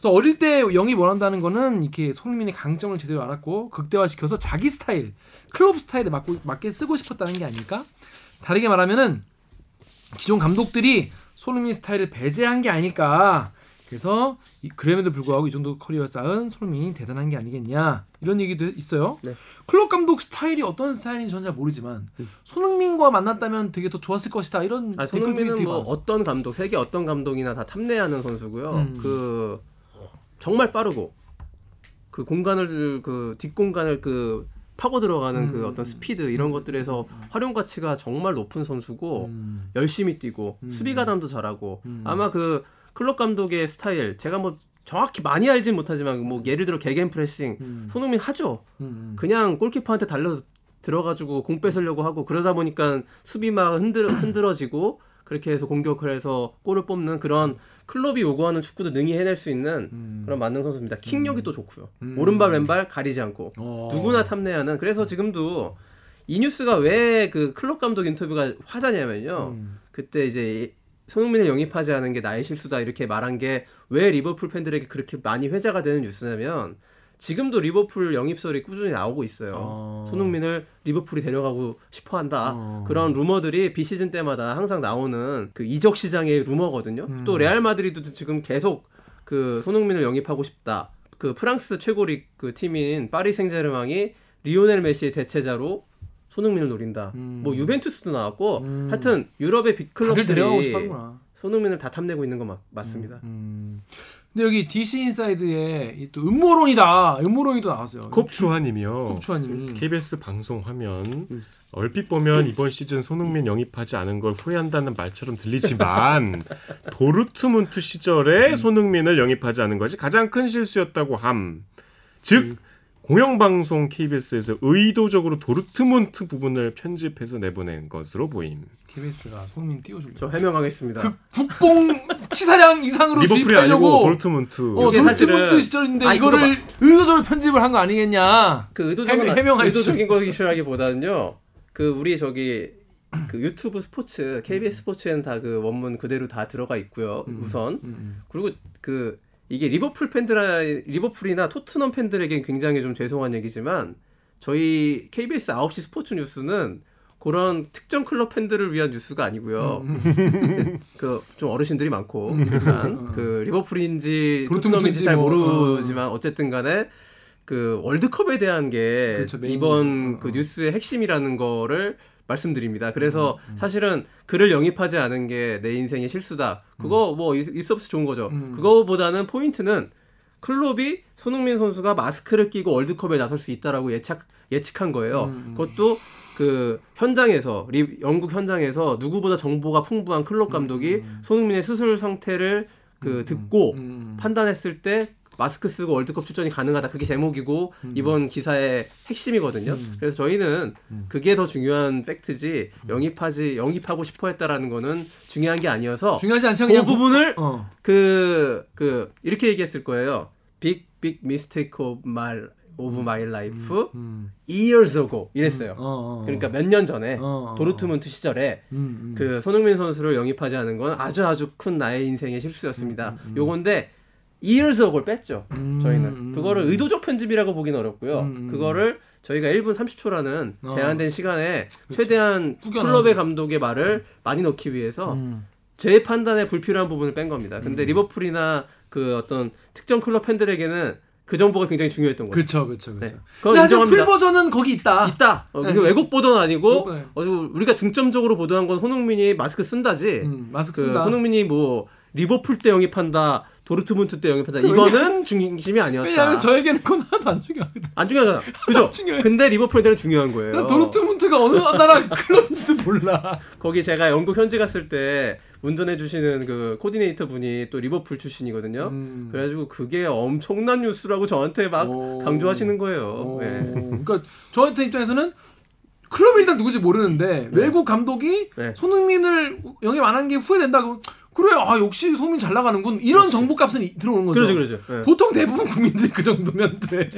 또 어릴 때 영입 원한다는 거는 이렇게 손흥민의 강점을 제대로 알았고 극대화시켜서 자기 스타일, 클럽 스타일에 맞고, 맞게 쓰고 싶었다는 게 아닐까? 다르게 말하면은 기존 감독들이 손흥민 스타일을 배제한 게 아닐까. 그래서 이- 그럼에도 불구하고 이 정도 커리어 쌓은 손흥민이 대단한 게 아니겠냐 이런 얘기도 있어요. 네. 클럽 감독 스타일이 어떤 스타일인지 저는 잘 모르지만 손흥민과 만났다면 되게 더 좋았을 것이다 이런 아, 댓글들이 손흥민은 뭐 많았어요. 어떤 감독, 세계 어떤 감독이나 다 탐내하는 선수고요. 음. 그 정말 빠르고 그 공간을 그 뒷공간을 그 파고 들어가는 그 음. 어떤 스피드 이런 것들에서 활용 가치가 정말 높은 선수고 음. 열심히 뛰고 음. 수비 가담도 잘하고 음. 아마 그 클롭 감독의 스타일 제가 뭐 정확히 많이 알진 못하지만 뭐 예를 들어 Gegenpressing 음. 손흥민 하죠. 음. 그냥 골키퍼한테 달려 들어가지고 공 뺏으려고 하고 그러다 보니까 수비 막 흔들 흔들어지고 그렇게 해서 공격을 해서 골을 뽑는 그런 클롭이 요구하는 축구도 능히 해낼 수 있는 음. 그런 만능 선수입니다. 킥력이 또 좋고요. 음. 오른발 왼발 가리지 않고 어. 누구나 탐내하는 그래서 지금도 이 뉴스가 왜 그 클럽 감독 인터뷰가 회자냐면요. 음. 그때 이제 손흥민을 영입하지 않은 게 나의 실수다 이렇게 말한 게 왜 리버풀 팬들에게 그렇게 많이 회자가 되는 뉴스냐면 지금도 리버풀 영입 설이 꾸준히 나오고 있어요. 어. 손흥민을 리버풀이 데려가고 싶어 한다. 어. 그런 루머들이 비시즌 때마다 항상 나오는 그 이적 시장의 루머거든요. 음. 또 레알 마드리드도 지금 계속 그 손흥민을 영입하고 싶다. 그 프랑스 최고 리그 팀인 파리 생제르맹이 리오넬 메시의 대체자로 손흥민을 노린다. 음. 뭐 유벤투스도 나왔고 음. 하여튼 유럽의 big club들이. 손흥민을 다 탐내고 있는 건 맞, 맞습니다. 음. 근데 여기 DC 인사이드에 이또 음모론이다. 음모론이 또 나왔어요. kop추하님이요. kop추아님이 KBS 방송 화면 음. 얼핏 보면 이번 시즌 손흥민 영입하지 않은 걸 후회한다는 말처럼 들리지만 도르트문트 시절에 손흥민을 영입하지 않은 것이 가장 큰 실수였다고 함. 즉 공영방송 KBS에서 의도적으로 도르트문트 부분을 편집해서 내보낸 것으로 보임. KBS가 손흥민 띄워주려고. 저 해명하겠습니다. 그 국뽕 치사량 이상으로 리버풀이 아니고 도르트문트. 어, 도르트문트 시절인데 아니, 이거를 의도적으로 편집을 한 거 아니겠냐? 그 의도적인 해명-. 의도적인 것이라기보다는요. 그 우리 저기 그 유튜브 스포츠 KBS 스포츠에는 다 그 원문 그대로 다 들어가 있고요. 음. 우선 음, 그리고 그 이게 리버풀 팬들 리버풀이나 토트넘 팬들에겐 굉장히 좀 죄송한 얘기지만 저희 KBS 9시 스포츠 뉴스는 그런 특정 클럽 팬들을 위한 뉴스가 아니고요. 그 좀 어르신들이 많고 일단 그 리버풀인지 토트넘인지 잘 뭐, 모르지만 어쨌든 간에 그 월드컵에 대한 게 그렇죠. 이번 어, 그 어. 뉴스의 핵심이라는 거를 말씀드립니다. 그래서 음, 사실은 그를 영입하지 않은 게 내 인생의 실수다. 그거 뭐 입- 입수 없이 좋은 거죠. 음. 그거보다는 포인트는 클롭이 손흥민 선수가 마스크를 끼고 월드컵에 나설 수 있다라고 예측 예측한 거예요. 음. 그것도 그 현장에서 리- 영국 현장에서 누구보다 정보가 풍부한 클롭 감독이 손흥민의 수술 상태를 그 듣고 음. 판단했을 때 마스크 쓰고 월드컵 출전이 가능하다. 그게 제목이고 음. 이번 기사의 핵심이거든요. 그래서 저희는 그게 더 중요한 팩트지 영입하지 영입하고 싶어 했다라는 거는 중요한 게 아니어서 중요하지 않죠. 그 부분을 어. 그, 그, 이렇게 얘기했을 거예요. Big, big mistake of my, of my life 음. years ago. 이랬어요. 어, 어. 그러니까 몇 년 전에 어, 어. 도르트문트 시절에 음, 음. 그 손흥민 선수를 영입하지 않은 건 아주 아주 큰 나의 인생의 실수였습니다. 요건데 ago를 뺐죠. 음, 저희는 음. 그거를 의도적 편집이라고 보기는 어렵고요. 음, 음. 그거를 저희가 1분 30초라는 어. 제한된 시간에 최대한 꾸겨나가는 클럽의 감독의 말을 많이 넣기 위해서 음. 제 판단에 불필요한 부분을 뺀 겁니다. 근데 리버풀이나 그 어떤 특정 클럽 팬들에게는 그 정보가 굉장히 중요했던 거죠. 그렇죠, 그렇죠, 네. 그렇죠. 그건 근데 사실 풀. 버전은 거기 있다. 있다. 어, 네. 왜곡 보도는 아니고 네. 어, 우리가 중점적으로 보도한 건 손흥민이 마스크 쓴다지. 음, 마스크 그 쓴다. 손흥민이 뭐 리버풀 때 영입한다, 도르트문트 때 영입한다. 이거는 중심이 아니었다. 왜냐하면 저에게는 그건 하나도 안 중요하거든. 안 중요하잖아. 그죠? 중요해. 근데 리버풀한테는 중요한 거예요. 난 도르트문트가 어느 나라 클럽인지도 몰라. 거기 제가 영국 현지 갔을 때 운전해 주시는 그 코디네이터 분이 또 리버풀 출신이거든요. 음. 그래가지고 그게 엄청난 뉴스라고 저한테 막 오. 강조하시는 거예요. 어, 네. 그러니까 저한테 입장에서는 클럽이 일단 누구지 모르는데 외국 감독이 네. 손흥민을 영입 안 한 게 후회된다고 그래 아 역시 손흥민 잘 나가는군 이런 정보 값은 이- 들어오는 거죠. 그렇죠, 그렇죠. 네. 보통 대부분 국민들이 그 정도면 돼.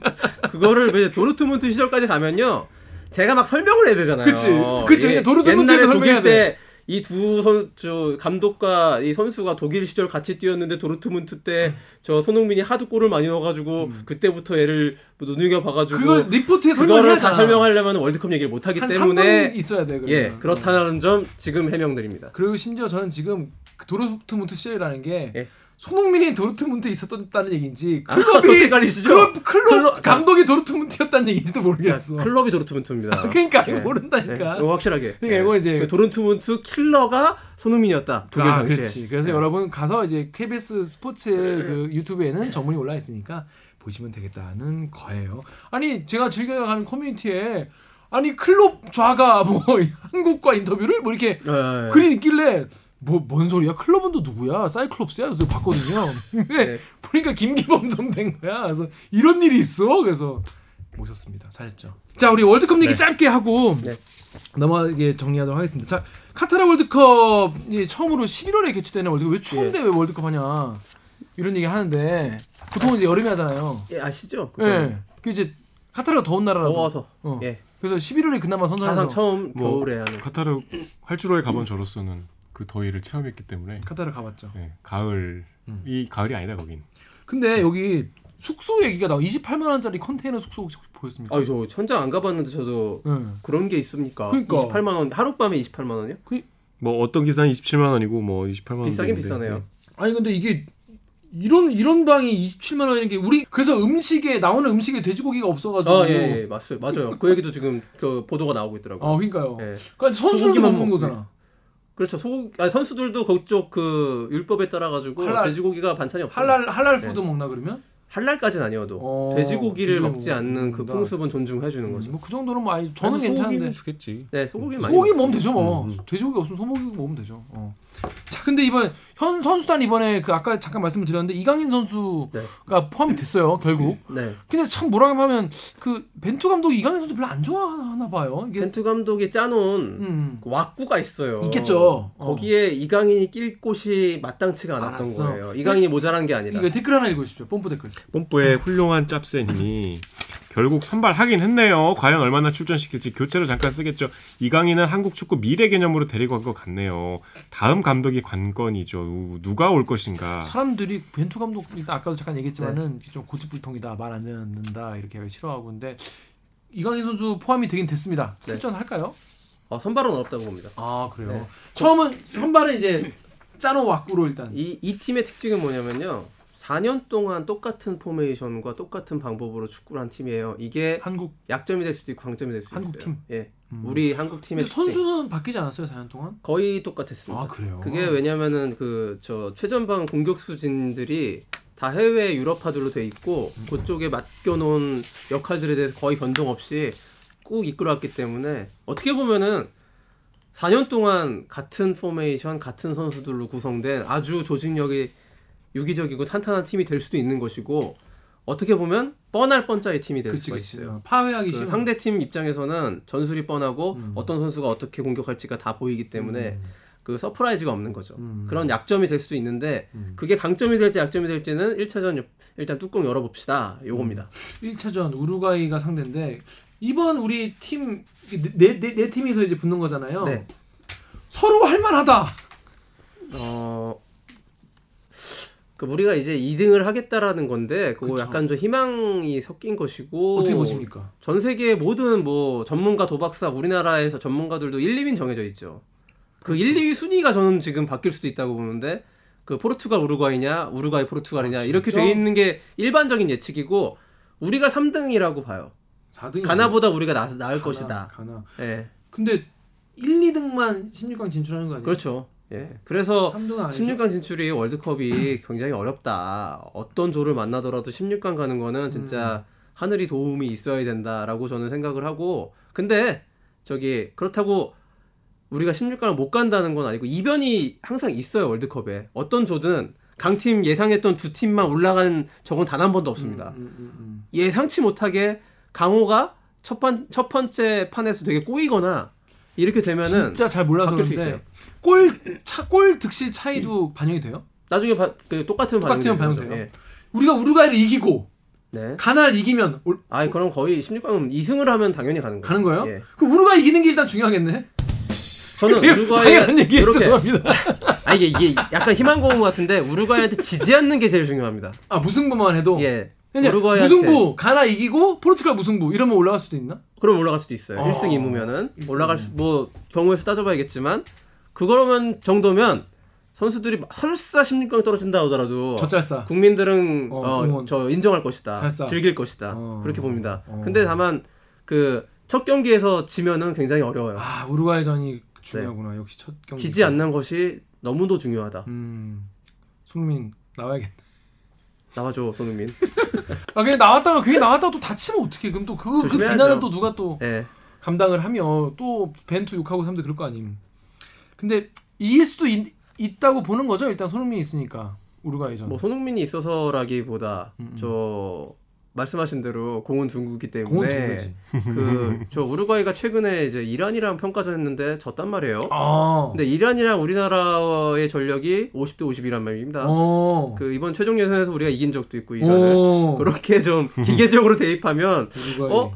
그거를 이제 도르트문트 시절까지 가면요. 제가 막 설명을 해야 되잖아요. 그치. 그치. 도르트문트에서 옛날에 설명해야 때 이 두 선수 감독과 이 선수가 독일 시절 같이 뛰었는데 도르트문트 때 저 손흥민이 하도 골을 많이 넣어가지고 그때부터 얘를 뭐 눈여겨 봐가지고 음. 그걸 리포트에 그거를 다 설명하려면 월드컵 얘기를 못 하기 한 때문에 3분 있어야 돼. 그러면. 예 그렇다는 점 지금 해명드립니다. 그리고 심지어 저는 지금 그 도르트문트 시절이라는 게 예. 손흥민이 도르트문트에 있었다는 얘기인지 아, 클럽이? 클럽, 클럽 클럽- 감독이 도르트문트였다는 얘기인지도 모르겠어. 자, 클럽이 도르트문트입니다. 그러니까 예. 모른다니까. 네, 이거 확실하게. 그러니까 이거 이제- 도르트문트 킬러가 손흥민이었다. 독일 아, 당시에. 그렇지. 그래서 네. 여러분 가서 이제 KBS 스포츠 그 유튜브에는 정문이 올라 있으니까 보시면 되겠다는 거예요. 아니 제가 즐겨가는 커뮤니티에 아니 클럽 좌가 뭐 한국과 인터뷰를 뭐 이렇게 예, 예, 예. 글이 있길래 뭐 뭔 소리야? 클럽은 또 누구야? 사이클롭스야? 그래서 봤거든요. 근데 네. 보니까 김기범 선배인 거야. 그래서 이런 일이 있어. 그래서 모셨습니다. 잘했죠. 자, 우리 월드컵 얘기 네. 짧게 하고 네. 넘어가게 정리하도록 하겠습니다. 자, 카타르 월드컵이 처음으로 11월에 개최되는 월드컵 왜 추운데 왜 월드컵 하냐 이런 얘기 하는데 보통 은 이제 여름에 하잖아요. 예, 아시죠? 예. 그거. 네. 그 이제 카타르가 더운 나라라서. 더워서. 어. 예. 그래서 11월에 그나마 선선해서 처음 뭐, 겨울에 하는. 카타르 활주로에 가본 저로서는 그 더위를 체험했기 때문에 카타르 가봤죠. 네, 가을 음. 이 가을이 아니다 거긴. 근데 여기 숙소 얘기가 나와 28만 원짜리 컨테이너 숙소 혹시 보였습니까? 아, 저 현장 안 가봤는데 저도 네. 그런 게 있습니까? 그러니까. 28만 원 하룻밤에 28만 원이요? 뭐 어떤 기사는 27만 원이고 뭐 28만 원. 비싸긴 비싸네요. 아니 근데 이게 이런 이런 방이 27만 원인 게 우리 그래서 음식에 나오는 음식에 돼지고기가 없어가지고 아, 예, 예, 맞아요. 맞아요. 그 얘기도 지금 그 보도가 나오고 있더라고요. 아 그러니까요. 예. 그러니까 소고기만 먹는 거잖아. 그렇죠. 소고기 아니, 선수들도 그쪽 그 율법에 따라 가지고 할랄- 돼지고기가 반찬이 없어요. 할랄 할랄 네. food 먹나 그러면? 할랄까지는 아니어도 어, 돼지고기를 먹지 않는 그. 풍습은 존중해 주는 거죠. 뭐그 정도는 뭐 아니, 저는 괜찮은데 주겠지. 네, 소고기 많이 소고기. 먹으면 되죠 뭐. 음, 음. 돼지고기 없으면 소고기 먹으면 되죠. 어. 자 근데 이번 현 선수단 이번에 그 아까 잠깐 말씀을 드렸는데 이강인 선수가 포함이 됐어요 결국. 네. 근데 참 뭐라 하면 그 벤투 감독이 이강인 선수 별로 안 좋아하나 봐요. 이게 벤투 감독이 짜놓은 음. 그 왁구가 있어요. 있겠죠. 어. 거기에 이강인이 낄 곳이 마땅치가 않았던 알았어. 거예요. 이강인이 모자란 게 아니라. 이거 댓글 하나 읽으십시오. 뽐뿌 댓글. 뽐뿌의 훌륭한 짭새 님이 결국 선발하긴 했네요. 과연 얼마나 출전시킬지 교체로 잠깐 쓰겠죠. 이강인은 한국 축구 미래 개념으로 데리고 간 것 같네요. 다음 감독이 관건이죠. 우, 누가 올 것인가. 사람들이 벤투 감독이 아까도 잠깐 얘기했지만은 네. 좀 고집불통이다 말 안 듣는다 이렇게 싫어하고 근데 이강인 선수 포함이 되긴 됐습니다. 네. 출전할까요? 어, 선발은 어렵다고 봅니다. 아 그래요. 네. 처음은 선발은 이제 짜노 왁구로 일단 이, 이 팀의 특징은 뭐냐면요. 4년 동안 똑같은 포메이션과 똑같은 방법으로 축구를 한 팀이에요. 이게 한국 약점이 될 수도 있고 강점이 될수 한국 있어요. 팀? 예. 음. 우리 한국 팀의 특징. 선수는 바뀌지 않았어요 4년 동안? 거의 똑같았습니다. 아 그래요. 그게 왜냐면은 그 저 최전방 공격수진들이 다 해외 유럽파들로 돼 있고 음. 그쪽에 맡겨놓은 역할들에 대해서 거의 변동 없이 꾹 이끌어왔기 때문에 어떻게 보면은 4년 동안 같은 포메이션, 같은 선수들로 구성된 아주 조직력이 유기적이고 탄탄한 팀이 될 수도 있는 것이고 어떻게 보면 뻔할 뻔짜의 팀이 될 그치 수가 그치. 있어요. 파회하기 그. 상대 팀 입장에서는 전술이 뻔하고 음. 어떤 선수가 어떻게 공격할지가 다 보이기 때문에 그 surprise가 없는 거죠. 음. 그런 약점이 될 수도 있는데 음. 그게 강점이 될지 약점이 될지는 1차전 일단 뚜껑 열어봅시다. 요겁니다. 1차전 우루과이가 상대인데 이번 우리 팀네네 네, 네 팀이서 이제 붙는 거잖아요. 네. 서로 할 만하다. 어, 그 우리가 이제 2등을 하겠다라는 건데 그거 그쵸. 약간 좀 희망이 섞인 것이고 어떻게 보십니까? 전 세계 모든 뭐 전문가 도박사 우리나라에서 전문가들도 1, 2위는 정해져 있죠. 그 1, 2위 순위가 저는 지금 바뀔 수도 있다고 보는데 그 포르투갈 우루과이냐 우루과이 포르투갈이냐 아, 이렇게? 돼 있는 게 일반적인 예측이고 우리가 3등이라고 봐요. 4등이 가나보다 우리가 나, 나을 것이다. 가나. 예. 근데 1, 2등만 16강 진출하는 거 아니에요? 그렇죠. 예. 그래서 3등은 아니죠. 16강 진출이 월드컵이 굉장히 어렵다. 어떤 조를 만나더라도 16강 가는 거는 진짜 하늘이 도움이 있어야 된다라고 저는 생각을 하고 근데 저기 그렇다고 우리가 16강을 못 간다는 건 아니고 이변이 항상 있어요 월드컵에 어떤 조든 강팀 예상했던 두 팀만 올라간 적은 단 한 번도 없습니다. 음, 음, 음. 예상치 못하게 강호가 첫, 번, 첫 번째 판에서 되게 꼬이거나 이렇게 되면은 진짜 잘 몰라서 바뀔 수 그런데 골 차 골 득실 차이도 반영이 돼요? 나중에 바, 그 똑같은 되는 반영 돼요? 거죠. 우리가 우루과이를 이기고 예. 네. 가나를 이기면 올- 아이 그럼 거의 16강은 2승을 하면 당연히 가는 거예요. 가는 거예요? 예. 그 우루과이 이기는 게 일단 중요하겠네. 저는 우루과이 얘기 죄송합니다. 아 이게 이게 약간 희망고문 같은데 우루과이한테 지지 않는 게 제일 중요합니다. 아 무승부만 해도 예. 그냥 우루과이한테 무승부 가나 이기고 포르투갈 무승부 이러면 올라갈 수도 있나? 그럼 올라갈 수도 있어요. 어, 1승 2무면은 일승 올라갈 수 뭐 경우에 수 따져봐야겠지만 그거면 정도면 선수들이 설사 16강 떨어진다 하더라도 젖잘싸. 국민들은 어, 어. 저 인정할 것이다. 잘 싸. 즐길 것이다. 어. 그렇게 봅니다. 어. 근데 다만 그 첫 경기에서 지면은 굉장히 어려워요. 아 우루과이전이 중요하구나. 역시 첫 경기. 지지 않는 것이 너무도 중요하다. 음. 손민 나와야겠네. 나와줘 손흥민. 아 그냥 나왔다가 괜히 나왔다가 또 다치면 어떡해? 그럼 또 그거 그. 비난은 또 누가 또 예. 감당을 하며 또 벤투 욕하고 사람들 그럴 거 아님. 근데 이길 수도 있, 있다고 보는 거죠. 일단 손흥민이 있으니까 우루과이전. 뭐 손흥민이 있어서라기보다 음, 음. 저 말씀하신 대로 공은 공은 때문에. 그 저 우루과이가 최근에 이제 이란이랑 평가전 했는데 졌단 말이에요. 아. 근데 이란이랑 우리나라의 전력이 50대 50이란 말입니다. 어. 그 이번 최종 예선에서 우리가 이긴 적도 있고 이란을 오. 그렇게 좀 기계적으로 대입하면. 어?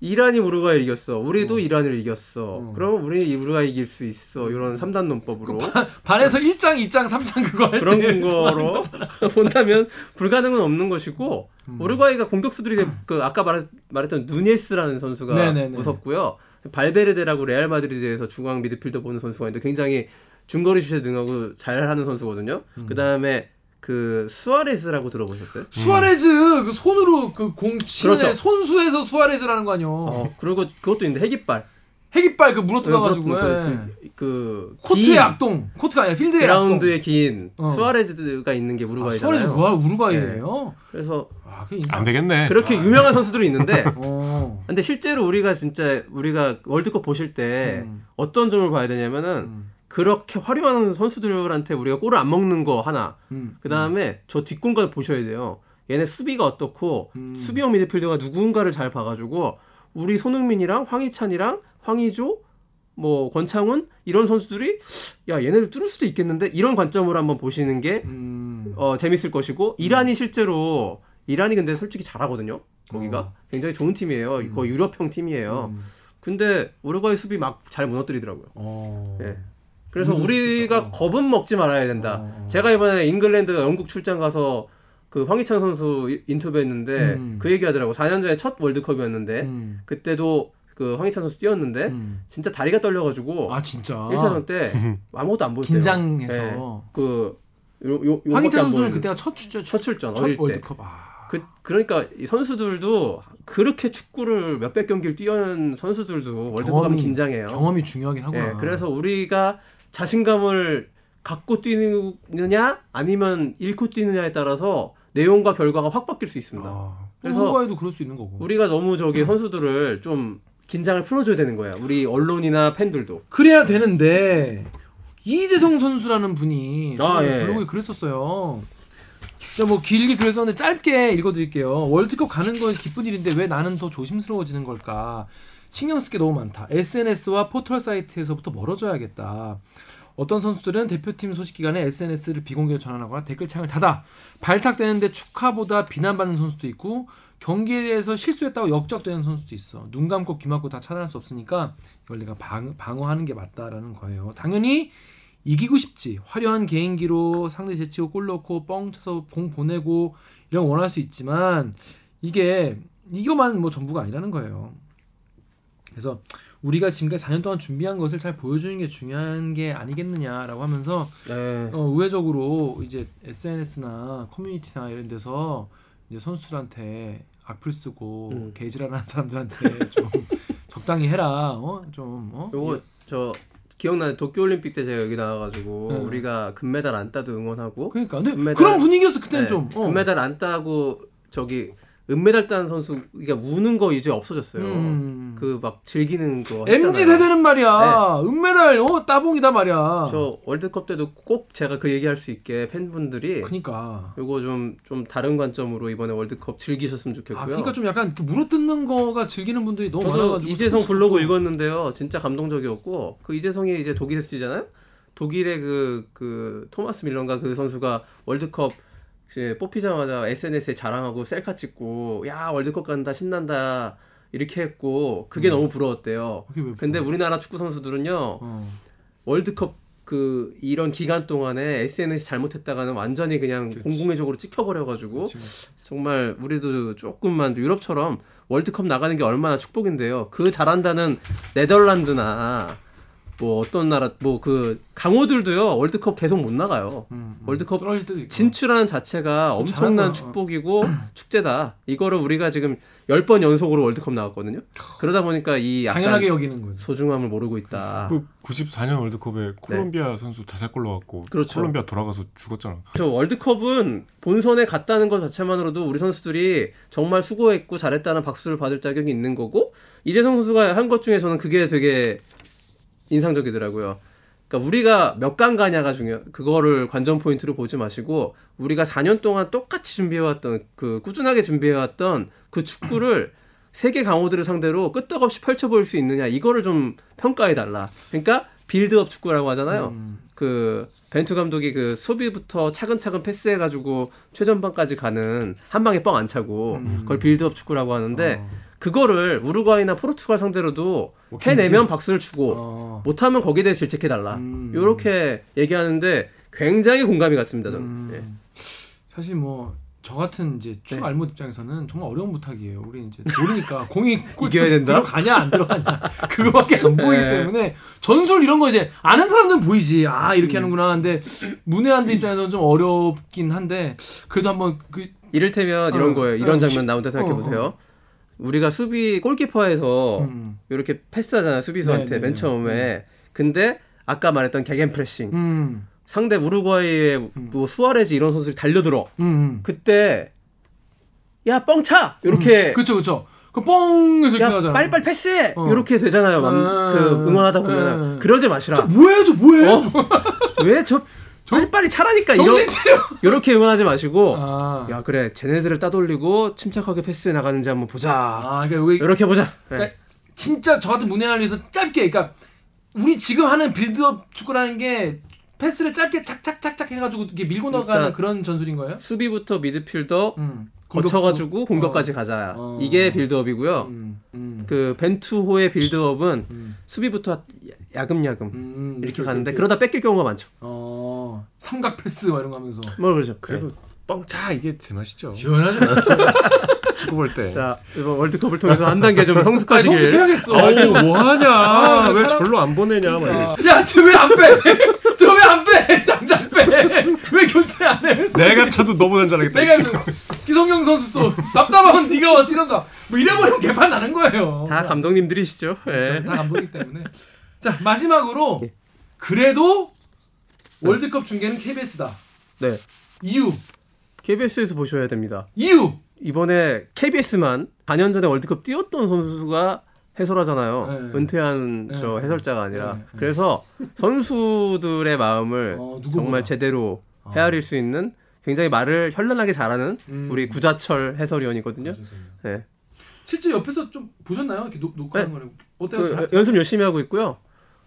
이란이 우루과이를 이겼어. 우리도 어. 이란을 이겼어. 어. 그럼 우리 우루과이 이길 수 있어. 이런 3단 논법으로 반에서 1장, 2장, 3장 그거 할 그런 때 거로 본다면 불가능은 없는 것이고 음. 우루과이가 공격수들이 그 아까 말, 말했던 누네스라는 선수가 네네네. 무섭고요. 발베르데라고 레알 마드리드에서 중앙 미드필더 보는 선수가 있는데 굉장히 중거리 슛에 능하고 잘하는 선수거든요. 음. 그다음에 그 수아레스라고 들어보셨어요? 수아레즈 그 손으로 그공 치는 그렇죠. 애 손수에서 수아레즈라는 거 아니요. 어 그리고 그것도 있는데 핵이빨. 핵이빨 그 물어뜯어 가지고 그렇습니다. 예. 그 코트의 긴 악동 코트가 아니라 필드의 그라운드에 긴 어. 수아레즈가 있는 게. 아, 우루과이잖아요. 수아레즈 그거 우루과이예요. 그래서 아. 안 되겠네. 그렇게 유명한 선수들이 있는데 어. 근데 실제로 우리가 진짜 우리가 월드컵 보실 때 음. 어떤 점을 봐야 되냐면은 음. 그렇게 활용하는 선수들한테 우리가 골을 안 먹는 거 하나 음. 그 다음에 저 뒷공간을 보셔야 돼요 얘네 수비가 어떻고 음. 수비형 미드필더가 누군가를 잘 봐가지고 우리 손흥민이랑 황희찬이랑 황희조 뭐 권창훈 이런 선수들이 야 얘네들 뚫을 수도 있겠는데 이런 관점으로 한번 보시는 게 음. 어, 재밌을 것이고 이란이 실제로 이란이 근데 솔직히 잘하거든요 거기가 어. 굉장히 좋은 팀이에요. 거의 유럽형 팀이에요. 음. 근데 우루과이 수비 막 잘 무너뜨리더라고요. 어. 예. 그래서 우리가. 겁은 먹지 말아야 된다. 어. 제가 이번에 잉글랜드 영국 출장 가서 그 황희찬 선수 이- 인터뷰했는데 음. 그 얘기하더라고. 4년 전에 첫 월드컵이었는데 음. 그때도 그 황희찬 선수 뛰었는데 음. 진짜 다리가 떨려가지고 아 진짜. 1차전 때 아무것도 안 보였대요. 긴장해서. 예. 그 요, 요, 요밖에 황희찬 안 선수는 그때가 첫 출전 첫 출전 첫 어릴 때. 월드컵. 아. 그 그러니까 이 선수들도 그렇게 축구를 몇백 경기를 뛰어낸 선수들도 월드컵 경험이- 긴장해요. 경험이 중요하긴 하구나. 예, 그래서 우리가 자신감을 갖고 뛰느냐 아니면 잃고 뛰느냐에 따라서 내용과 결과가 확 바뀔 수 있습니다. 아, 그래서 우루과이도 그럴 수 있는 거고. 우리가 너무 저기 선수들을 좀 긴장을 풀어줘야 되는 거야. 우리 언론이나 팬들도. 그래야 되는데 이재성 선수라는 분이 아, 예. 블로그에 그랬었어요. 뭐 길게 글었었는데 짧게 읽어드릴게요. 월드컵 가는 건 기쁜 일인데 왜 나는 더 조심스러워지는 걸까? 신경 쓸 게 너무 많다. SNS와 포털 사이트에서부터 멀어져야겠다. 어떤 선수들은 대표팀 소식 기간에 SNS를 비공개로 전환하거나 댓글창을 닫아 발탁되는데 축하보다 비난받는 선수도 있고 경기에서 실수했다고 역적되는 선수도 있어. 눈 감고 귀 막고 다 차단할 수 없으니까 이걸 내가 방, 방어하는 게 맞다라는 거예요. 당연히 이기고 싶지. 화려한 개인기로 상대 제치고 골 넣고 뻥 쳐서 공 보내고 이런 거 원할 수 있지만 이게 이거만 뭐 전부가 아니라는 거예요. 그래서 우리가 지금까지 4년 동안 준비한 것을 잘 보여주는 게 중요한 게 아니겠느냐라고 하면서 네. 어, 우회적으로 이제 SNS나 커뮤니티나 이런 데서 이제 선수들한테 악플 쓰고 음. 개지랄하는 사람들한테 좀 적당히 해라. 어? 좀 어? 요거 저 기억나요? 도쿄올림픽 때 제가 여기 나와가지고 네. 우리가 금메달 안 따도 응원하고 그러니까 근데 금메달- 그런 분위기였어 그때는 네, 좀. 어. 금메달 안 따고 저기 은메달 딴 선수 그러니까 우는 거 이제 없어졌어요. 음. 그막 즐기는 거 MZ 했잖아요. 세대는 말이야. 은메달 어 따봉이다 말이야. 저 월드컵 때도 꼭 제가 그 얘기할 수 있게 팬분들이 그러니까. 요거 좀좀 다른 관점으로 이번에 월드컵 즐기셨으면 좋겠고요. 아, 그러니까 좀 약간 그 물어뜯는 거가 즐기는 분들이 너무 저도 많아가지고 이재성 블로그 읽었는데요. 진짜 감동적이었고 그 이재성이 이제 독일에서 뛰잖아요. 독일의 그, 그 토마스 밀런가 그 선수가 월드컵 이제 뽑히자마자 SNS에 자랑하고 셀카 찍고 야 월드컵 간다 신난다 이렇게 했고 그게 너무 부러웠대요. 그게 왜 근데? 우리나라 축구 선수들은요 어. 월드컵 그 이런 기간 동안에 SNS 잘못했다가는 완전히 그냥 그치. 공공의적으로 찍혀버려가지고 지금 정말 우리도 조금만 유럽처럼 월드컵 나가는 게 얼마나 축복인데요. 그 잘한다는 네덜란드나 뭐 어떤 나라 뭐 그 강호들도요 월드컵 계속 못 나가요. 음, 음. 월드컵. 진출하는 자체가 좀 엄청난 잘한. 축복이고 축제다. 이거를 우리가 지금 10번 연속으로 월드컵 나갔거든요. 그러다 보니까 이 약간 당연하게 여기는 거죠. 소중함을 모르고 있다. 그 94년 월드컵에 콜롬비아 선수 자살골 넣었고 네. 그렇죠. 콜롬비아 돌아가서 죽었잖아. 저 월드컵은 본선에 갔다는 것 자체만으로도 우리 선수들이 정말 수고했고 잘했다는 박수를 받을 자격이 있는 거고 이재성 선수가 한 것 중에 저는 그게 되게 인상적이더라고요. 그러니까 우리가 몇 강 가냐가 중요. 그거를 관전 포인트로 보지 마시고 우리가 4년 동안 똑같이 준비해왔던 그 꾸준하게 준비해왔던 그 축구를 세계 강호들을 상대로 끄떡없이 펼쳐 보일 수 있느냐 이거를 좀 평가해 달라. 그러니까 빌드업 축구라고 하잖아요. 음. 그 벤투 감독이 그 수비부터 차근차근 패스해가지고 최전방까지 가는 한 방에 뻥 안 차고 음. 그걸 빌드업 축구라고 하는데 어. 그거를 우루과이나 포르투갈 상대로도 뭐 해내면? 박수를 주고 어. 못하면 거기에 대해 질책해 달라. 음. 요렇게 얘기하는데 굉장히 공감이 갔습니다 저는. 음. 예. 사실 뭐 저 같은 이제 축 네. 알못 입장에서는 정말 어려운 부탁이에요. 우리 이제 모르니까 공이 골 이겨야 된다? 들어가냐 안 들어가냐 그거밖에 안 보이기 네. 때문에 전술 이런 거 이제 아는 사람들은 보이지. 아 이렇게 하는구나. 근데 문외한들 입장에서는 좀 어렵긴 한데 그래도 한번 그 이를테면 이런 어, 거예요. 이런 어, 장면 시- 나온다 생각해 어, 보세요. 우리가 수비 골키퍼에서 음, 이렇게 패스하잖아요 수비수한테 네, 네, 맨 네. 처음에. 근데 아까 말했던 개겐 프레싱 음, 상대 우루과이의 음. 뭐 수아레즈 이런 선수들이 달려들어. 음, 음. 그때 야 뻥차 이렇게 그쵸 그쵸. 그 뻥에서 이렇게 야 하잖아. 빨리빨리 패스해 어. 이렇게 되잖아요. 맘- 음, 그 응원하다 음. 보면 그러지 마시라. 저 뭐해 저 뭐해? 어? 왜저 빨리 빨리 차라니까 이런 정신 차려. 이렇게 응원하지 마시고 아, 야 그래 쟤네들을 따돌리고 침착하게 패스해 나가는지 한번 보자. 아 그러니까 여기 이렇게 보자. 네. 그러니까 진짜 저 같은 문외한을 위해서 짧게 그러니까 우리 지금 하는 빌드업 축구라는 게 패스를 짧게 착착착착 해가지고 이게 밀고 나가는 일단 그런 전술인 거예요? 수비부터 미드필더 음. 거쳐가지고 공격까지 가자. 어. 이게 build-up이고요. 음, 음, 그 벤투호의 build-up은 음, 수비부터 야금야금 음, 이렇게 오케이, 가는데 오케이. 그러다 뺏길 경우가 많죠. 어 삼각 패스 막 이런 거 하면서 뭐 그러죠. 그래도 뻥차 이게 제맛이죠. 시원하죠. 축구 볼 때. 자 이번 월드컵을 통해서 한 단계 좀 아니, 성숙하시길. 성숙해야겠어. 아우 뭐하냐? 아, 왜 사람- 절로 안 보내냐? 막 이래. 야, 저왜안 빼? 저 왜 안 빼? 당장 빼. 왜 교체 안 해? 내가 차도 너보다 잘하겠다. 내가 그 기성용 선수도 답답하면 네가 뛰던가 뭐 이래버리면 개판 나는 거예요. 다 감독님들이시죠. 그렇죠. 예. 다 감독이기 때문에. 자 마지막으로 예. 그래도 월드컵 중계는 KBS다. 네. 이유 KBS에서 보셔야 됩니다. 이유. 이번에 KBS만 4년 전에 월드컵 뛰었던 선수가 해설하잖아요. 네. 은퇴한 네. 저 해설자가 아니라. 네. 네. 그래서 선수들의 마음을 어. 정말 제대로 헤아릴 수 있는 굉장히 말을 현란하게 잘하는 음. 우리 구자철 해설위원이거든요. 네. 실제 옆에서 좀 보셨나요? 이렇게 녹, 녹화하는 거는 어때요? 그 잘- 연습 열심히 하고 있고요.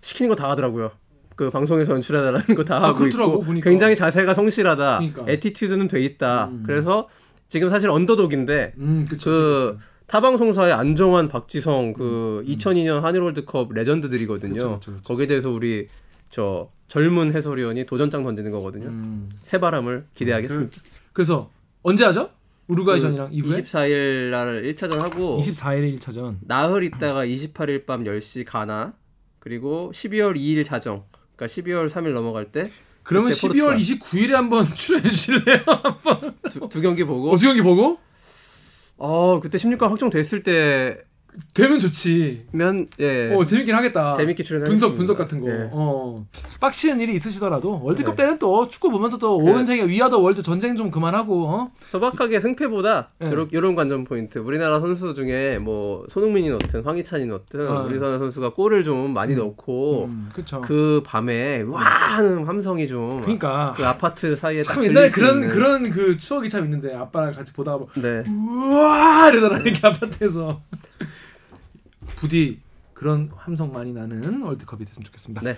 시키는 거 다 하더라고요. 그 방송에서 연출해달라는 거다 아, 하고 그렇더라고, 있고 보니까. 굉장히 자세가 성실하다. 그러니까. attitude는 돼 있다. 음. 그래서 지금 사실 underdog인데 음, 그쵸, 그 KBS. 타방송사의 안정환, 박지성 그 2002년 한일 월드컵 레전드들이거든요. 음. 그쵸, 그쵸, 그쵸. 거기에 대해서 우리 저 젊은 해설위원이 도전장 던지는 거거든요. 음. 새바람을 기대하겠습니다. 그 래서 언제 하죠? 우루과이전이랑 이후에 24일 날 1차전 하고 24일에 1차전. 나흘 있다가 28일 밤 10시 가나 그리고 12월 2일 자정 그러니까 12월 3일 넘어갈 때 그러면 그때 12월 포르투갈. 29일에 한번 출연해 주실래요? 두, 두 경기 보고 어수 경기 보고 어 그때 16강 확정됐을 때면 되면 좋지. 예어 재밌긴 하겠다. 재밌게 출연하겠습니다. 분석 분석 같은 거. 예. 어. 빡치는 일이 있으시더라도 월드컵 네. 때는 또 축구 보면서 또 그- 온 세계 we are the world 전쟁 좀 그만하고 어? 소박하게 승패보다 예. 요런, 요런 관전 포인트 우리나라 선수 중에 뭐 손흥민이 넣든 황희찬이 넣든 아. 우리 나라 선수가 골을 좀 많이 넣고 음. 그 밤에 와 하는 함성이 좀 그러니까 그 아파트 사이에 딱참 옛날에 수 그런 있는. 그런 그 추억이 참 있는데 아빠랑 같이 보다가 뭐 네 우와 이러잖아 이렇게 아파트에서 부디 그런 함성 많이 나는 월드컵이 됐으면 좋겠습니다. 네.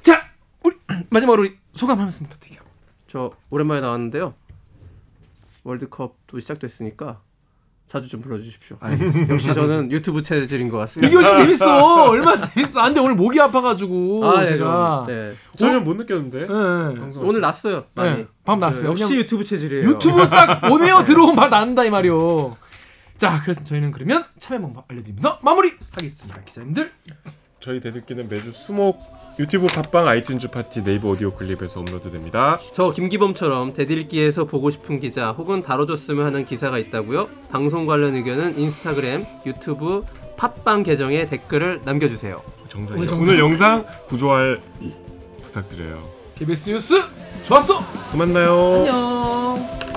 자 우리 마지막으로 우리 소감 한 말씀 부탁드려요. 저 오랜만에 나왔는데요. 월드컵도 시작됐으니까 자주 좀 불러주십시오. 알겠습니다. 역시 저는 유튜브 체질인 것 같습니다. 이게 훨씬 재밌어. 얼마나 재밌어. 안 돼, 오늘 목이 아파가지고. 아, 네, 제가. 좀, 네. 전혀 못 느꼈는데. 예. 방송. 오늘 났어요. 많이. 네, 밤 났어요. 네, 역시 유튜브 체질이에요. 유튜브 딱 오네요 들어오면 바로 난다 이 말이요. 자, 그래서 저희는 그러면 참여 방법 알려드리면서 마무리하겠습니다. 기자님들. 저희 대들기는 매주 수목 유튜브 팟빵 아이튠즈 팟티 네이버 오디오 클립에서 업로드됩니다. 저 김기범처럼 대들기에서 보고 싶은 기자 혹은 다뤄줬으면 하는 기사가 있다고요? 방송 관련 의견은 인스타그램, 유튜브, 팟빵 계정에 댓글을 남겨주세요. 정상이요. 오늘 오늘, 정상. 영상 구조할 부탁드려요. KBS 뉴스 좋았어. 또 만나요. 안녕.